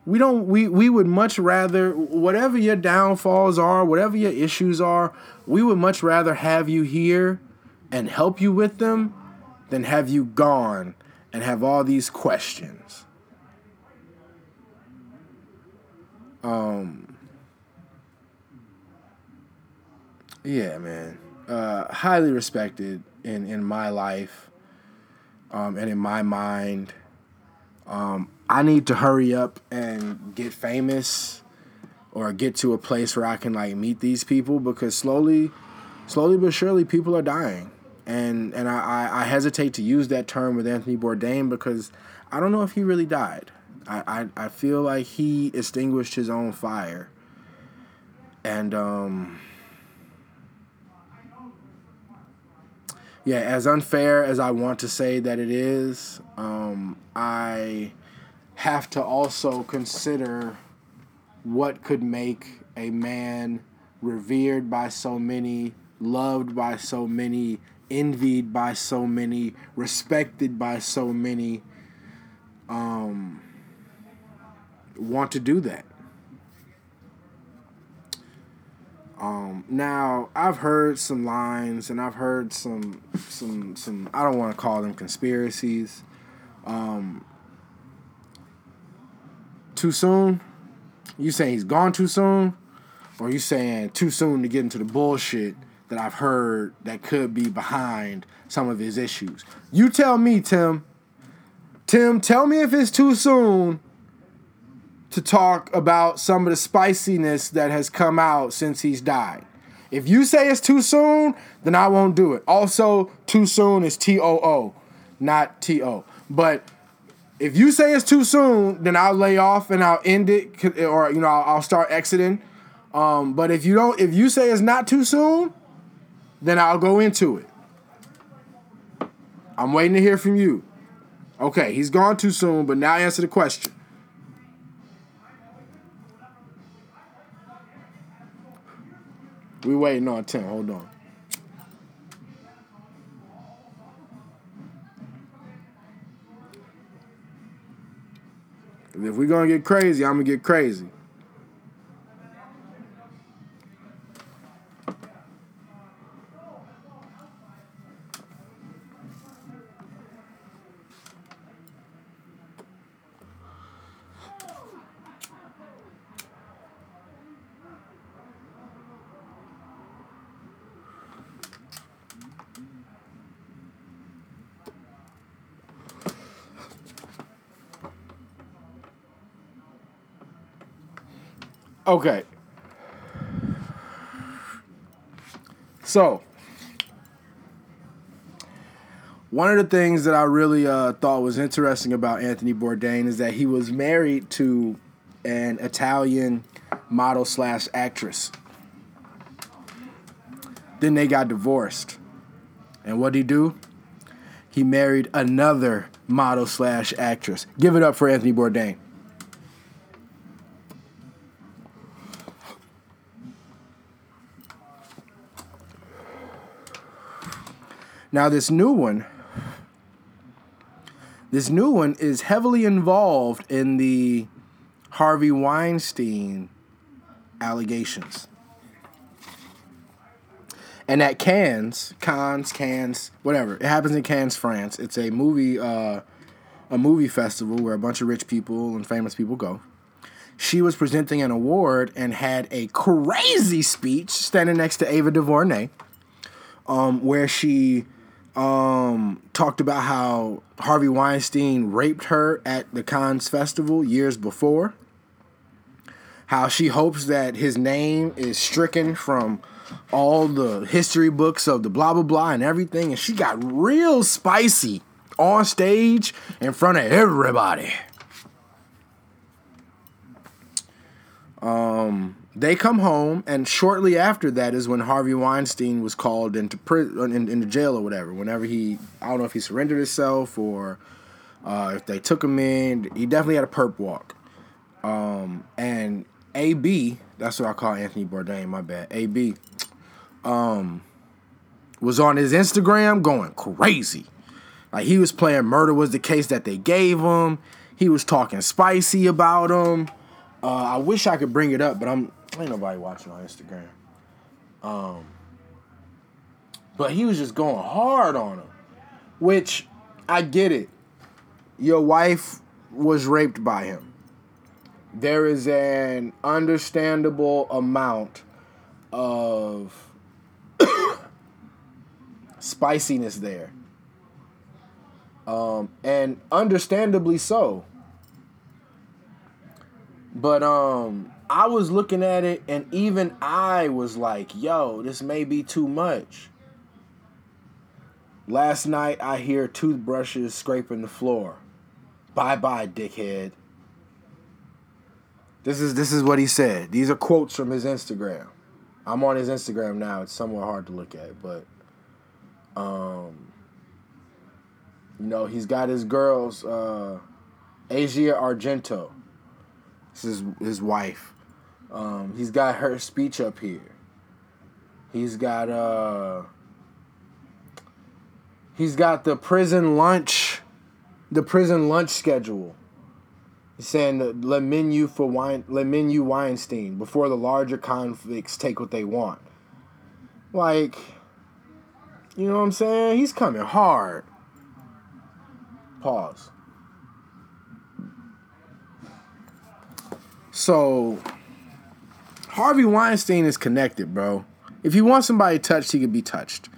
We don't we we would much rather whatever your downfalls are whatever your issues are we would much rather have you here and help you with them than have you gone and have all these questions. Um, yeah, man. Uh, highly respected in, in my life um, and in my mind. Um, I need to hurry up and get famous or get to a place where I can like meet these people because slowly, slowly but surely, people are dying and and I, I hesitate to use that term with Anthony Bourdain because I don't know if he really died. I, I, I feel like he extinguished his own fire. And um yeah, as unfair as I want to say that it is, um, I have to also consider what could make a man revered by so many, loved by so many, envied by so many, respected by so many, um, want to do that. Um, now I've heard some lines and I've heard some some some I don't want to call them conspiracies. Um, too soon? You saying he's gone too soon? Or you saying too soon to get into the bullshit that I've heard that could be behind some of his issues. You tell me, Tim. Tim, tell me if it's too soon to talk about some of the spiciness that has come out since he's died. If you say it's too soon, then I won't do it. Also, too soon is T O O, not T O. But if you say it's too soon, then I'll lay off and I'll end it, or you know I'll, start exiting. Um, but if you don't, if you say it's not too soon, then I'll go into it. I'm waiting to hear from you. Okay, he's gone too soon, but now answer the question. We waiting on Tim. Hold on. If we're gonna get crazy, I'm gonna get crazy. Okay. So, one of the things that I really uh, thought was interesting about Anthony Bourdain is that he was married to an Italian model slash actress. Then they got divorced. And what did he do? he married another model slash actress. Give it up for Anthony Bourdain. Now, this new one, this new one is heavily involved in the Harvey Weinstein allegations. And at Cannes, Cannes, Cannes, whatever, it happens in Cannes, France. It's a movie, uh, a movie festival where a bunch of rich people and famous people go. She was presenting an award and had a crazy speech standing next to Ava DuVernay, um, where she um, talked about how Harvey Weinstein raped her at the Cannes Festival years before. How she hopes that his name is stricken from all the history books of the blah blah blah and everything. And she got real spicy on stage in front of everybody. Um, they come home, and shortly after that is when Harvey Weinstein was called into prison, in, into jail or whatever. Whenever he, I don't know if he surrendered himself or uh, if they took him in. He definitely had a perp walk. Um, and AB, that's what I call Anthony Bourdain. My bad. AB, um, was on his Instagram going crazy. Like he was playing murder was the case that they gave him. He was talking spicy about him. Uh, I wish I could bring it up, but I'm ain't nobody watching on Instagram. Um, but he was just going hard on him, which I get it. Your wife was raped by him. There is an understandable amount of [coughs] spiciness there. Um, and understandably so. But um I was looking at it and even I was like, yo, this may be too much. Last night I hear toothbrushes scraping the floor. Bye bye, dickhead. This is this is what he said. These are quotes from his Instagram. I'm on his Instagram now. It's somewhat hard to look at, but um you know, he's got his girls uh Asia Argento. This is his wife. Um, he's got her speech up here. He's got uh he's got the prison lunch the prison lunch schedule. He's saying the le menu for wine le menu Weinstein before the larger convicts take what they want. Like you know what I'm saying? He's coming hard. Pause. So Harvey Weinstein is connected, bro. If you want somebody touched, he can be touched.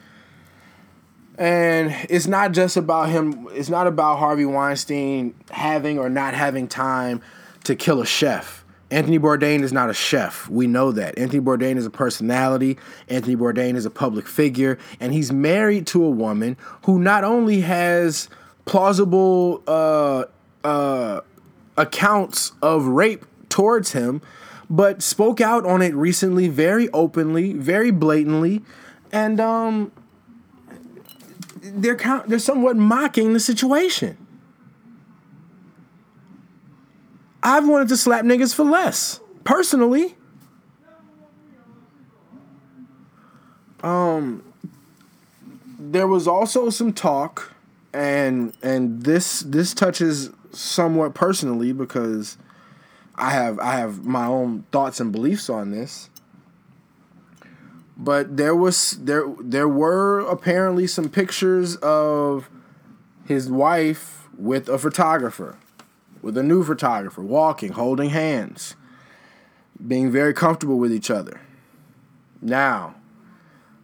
And it's not just about him, it's not about Harvey Weinstein having or not having time to kill a chef. Anthony Bourdain is not a chef. We know that. Anthony Bourdain is a personality. Anthony Bourdain is a public figure. And he's married to a woman who not only has plausible uh, uh, accounts of rape towards him, but spoke out on it recently very openly, very blatantly, and um, they're they're somewhat mocking the situation. I've wanted to slap niggas for less, personally. Um, there was also some talk, and and this this touches somewhat personally because I have I have my own thoughts and beliefs on this. But there was there there were apparently some pictures of his wife with a photographer, with a new photographer, walking, holding hands, being very comfortable with each other. Now,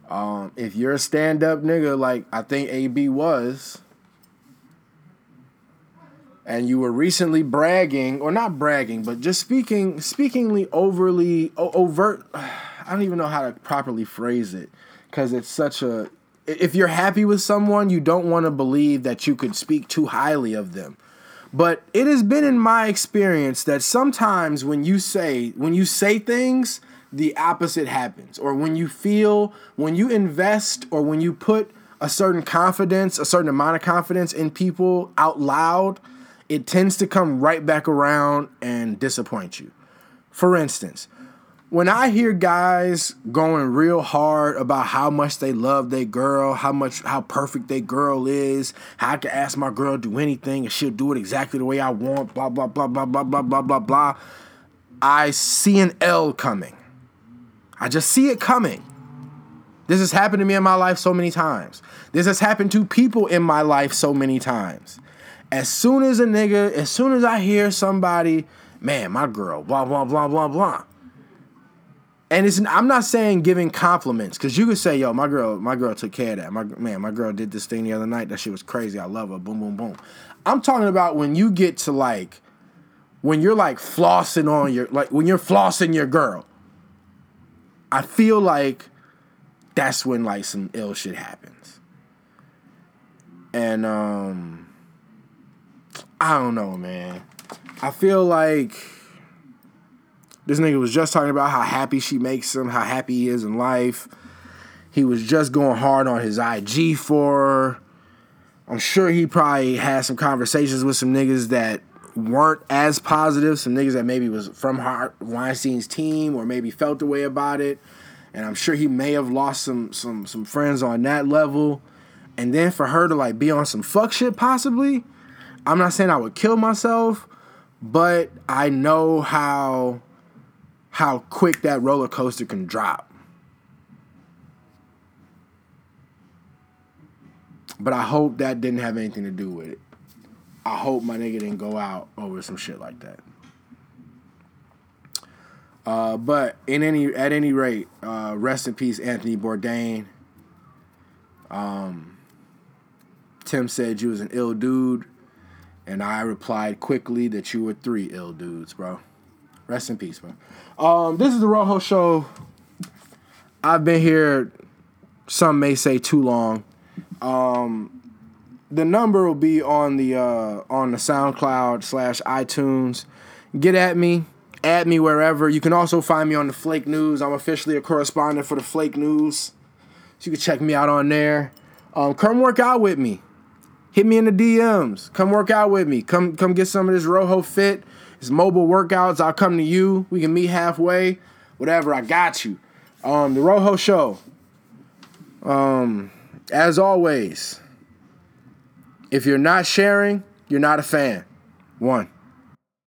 um, if you're a stand up nigga like I think AB was, and you were recently bragging or not bragging but just speaking speakingly overly overt [sighs] i don't even know how to properly phrase it because it's such a if you're happy with someone you don't want to believe that you could speak too highly of them. But it has been in my experience that sometimes when you say when you say things the opposite happens. Or when you feel when you invest or when you put a certain confidence, a certain amount of confidence in people out loud, it tends to come right back around and disappoint you. For instance, when I hear guys going real hard about how much they love their girl, how much how perfect their girl is, how I can ask my girl to do anything and she'll do it exactly the way I want, blah blah blah blah blah blah blah blah blah. I see an L coming. I just see it coming. This has happened to me in my life so many times. This has happened to people in my life so many times. As soon as a nigga, as soon as I hear somebody, man, my girl, blah, blah, blah, blah, blah. And it's I'm not saying giving compliments, because you could say, yo, my girl, my girl took care of that. My man, my girl did this thing the other night. That shit was crazy. I love her. Boom, boom, boom. I'm talking about when you get to like, when you're like flossing on your like when you're flossing your girl. I feel like that's when like some ill shit happens. And um I don't know, man. I feel like this nigga was just talking about how happy she makes him, how happy he is in life. He was just going hard on his IG for her. I'm sure he probably had some conversations with some niggas that weren't as positive, some niggas that maybe was from Weinstein's team or maybe felt the way about it and I'm sure he may have lost some some some friends on that level. And then for her to like be on some fuck shit possibly, I'm not saying I would kill myself, but I know how how quick that roller coaster can drop. But I hope that didn't have anything to do with it. I hope my nigga didn't go out over some shit like that. Uh, but in any at any rate, uh, rest in peace, Anthony Bourdain. Um, Tim said you was an ill dude, and I replied quickly that you were three ill dudes, bro. Rest in peace, bro. Um, this is the Rojo Show. I've been here. Some may say too long. Um, the number will be on the uh, on the SoundCloud slash iTunes. Get at me Add me wherever. You can also find me on the Flake News. I'm officially a correspondent for the Flake News. So you can check me out on there. Um, come work out with me. Hit me in the DMs. Come work out with me. Come come get some of this Rojo fit. It's mobile workouts. I'll come to you. We can meet halfway. Whatever. I got you. Um, the Rojo Show. Um, as always, if you're not sharing, you're not a fan. One.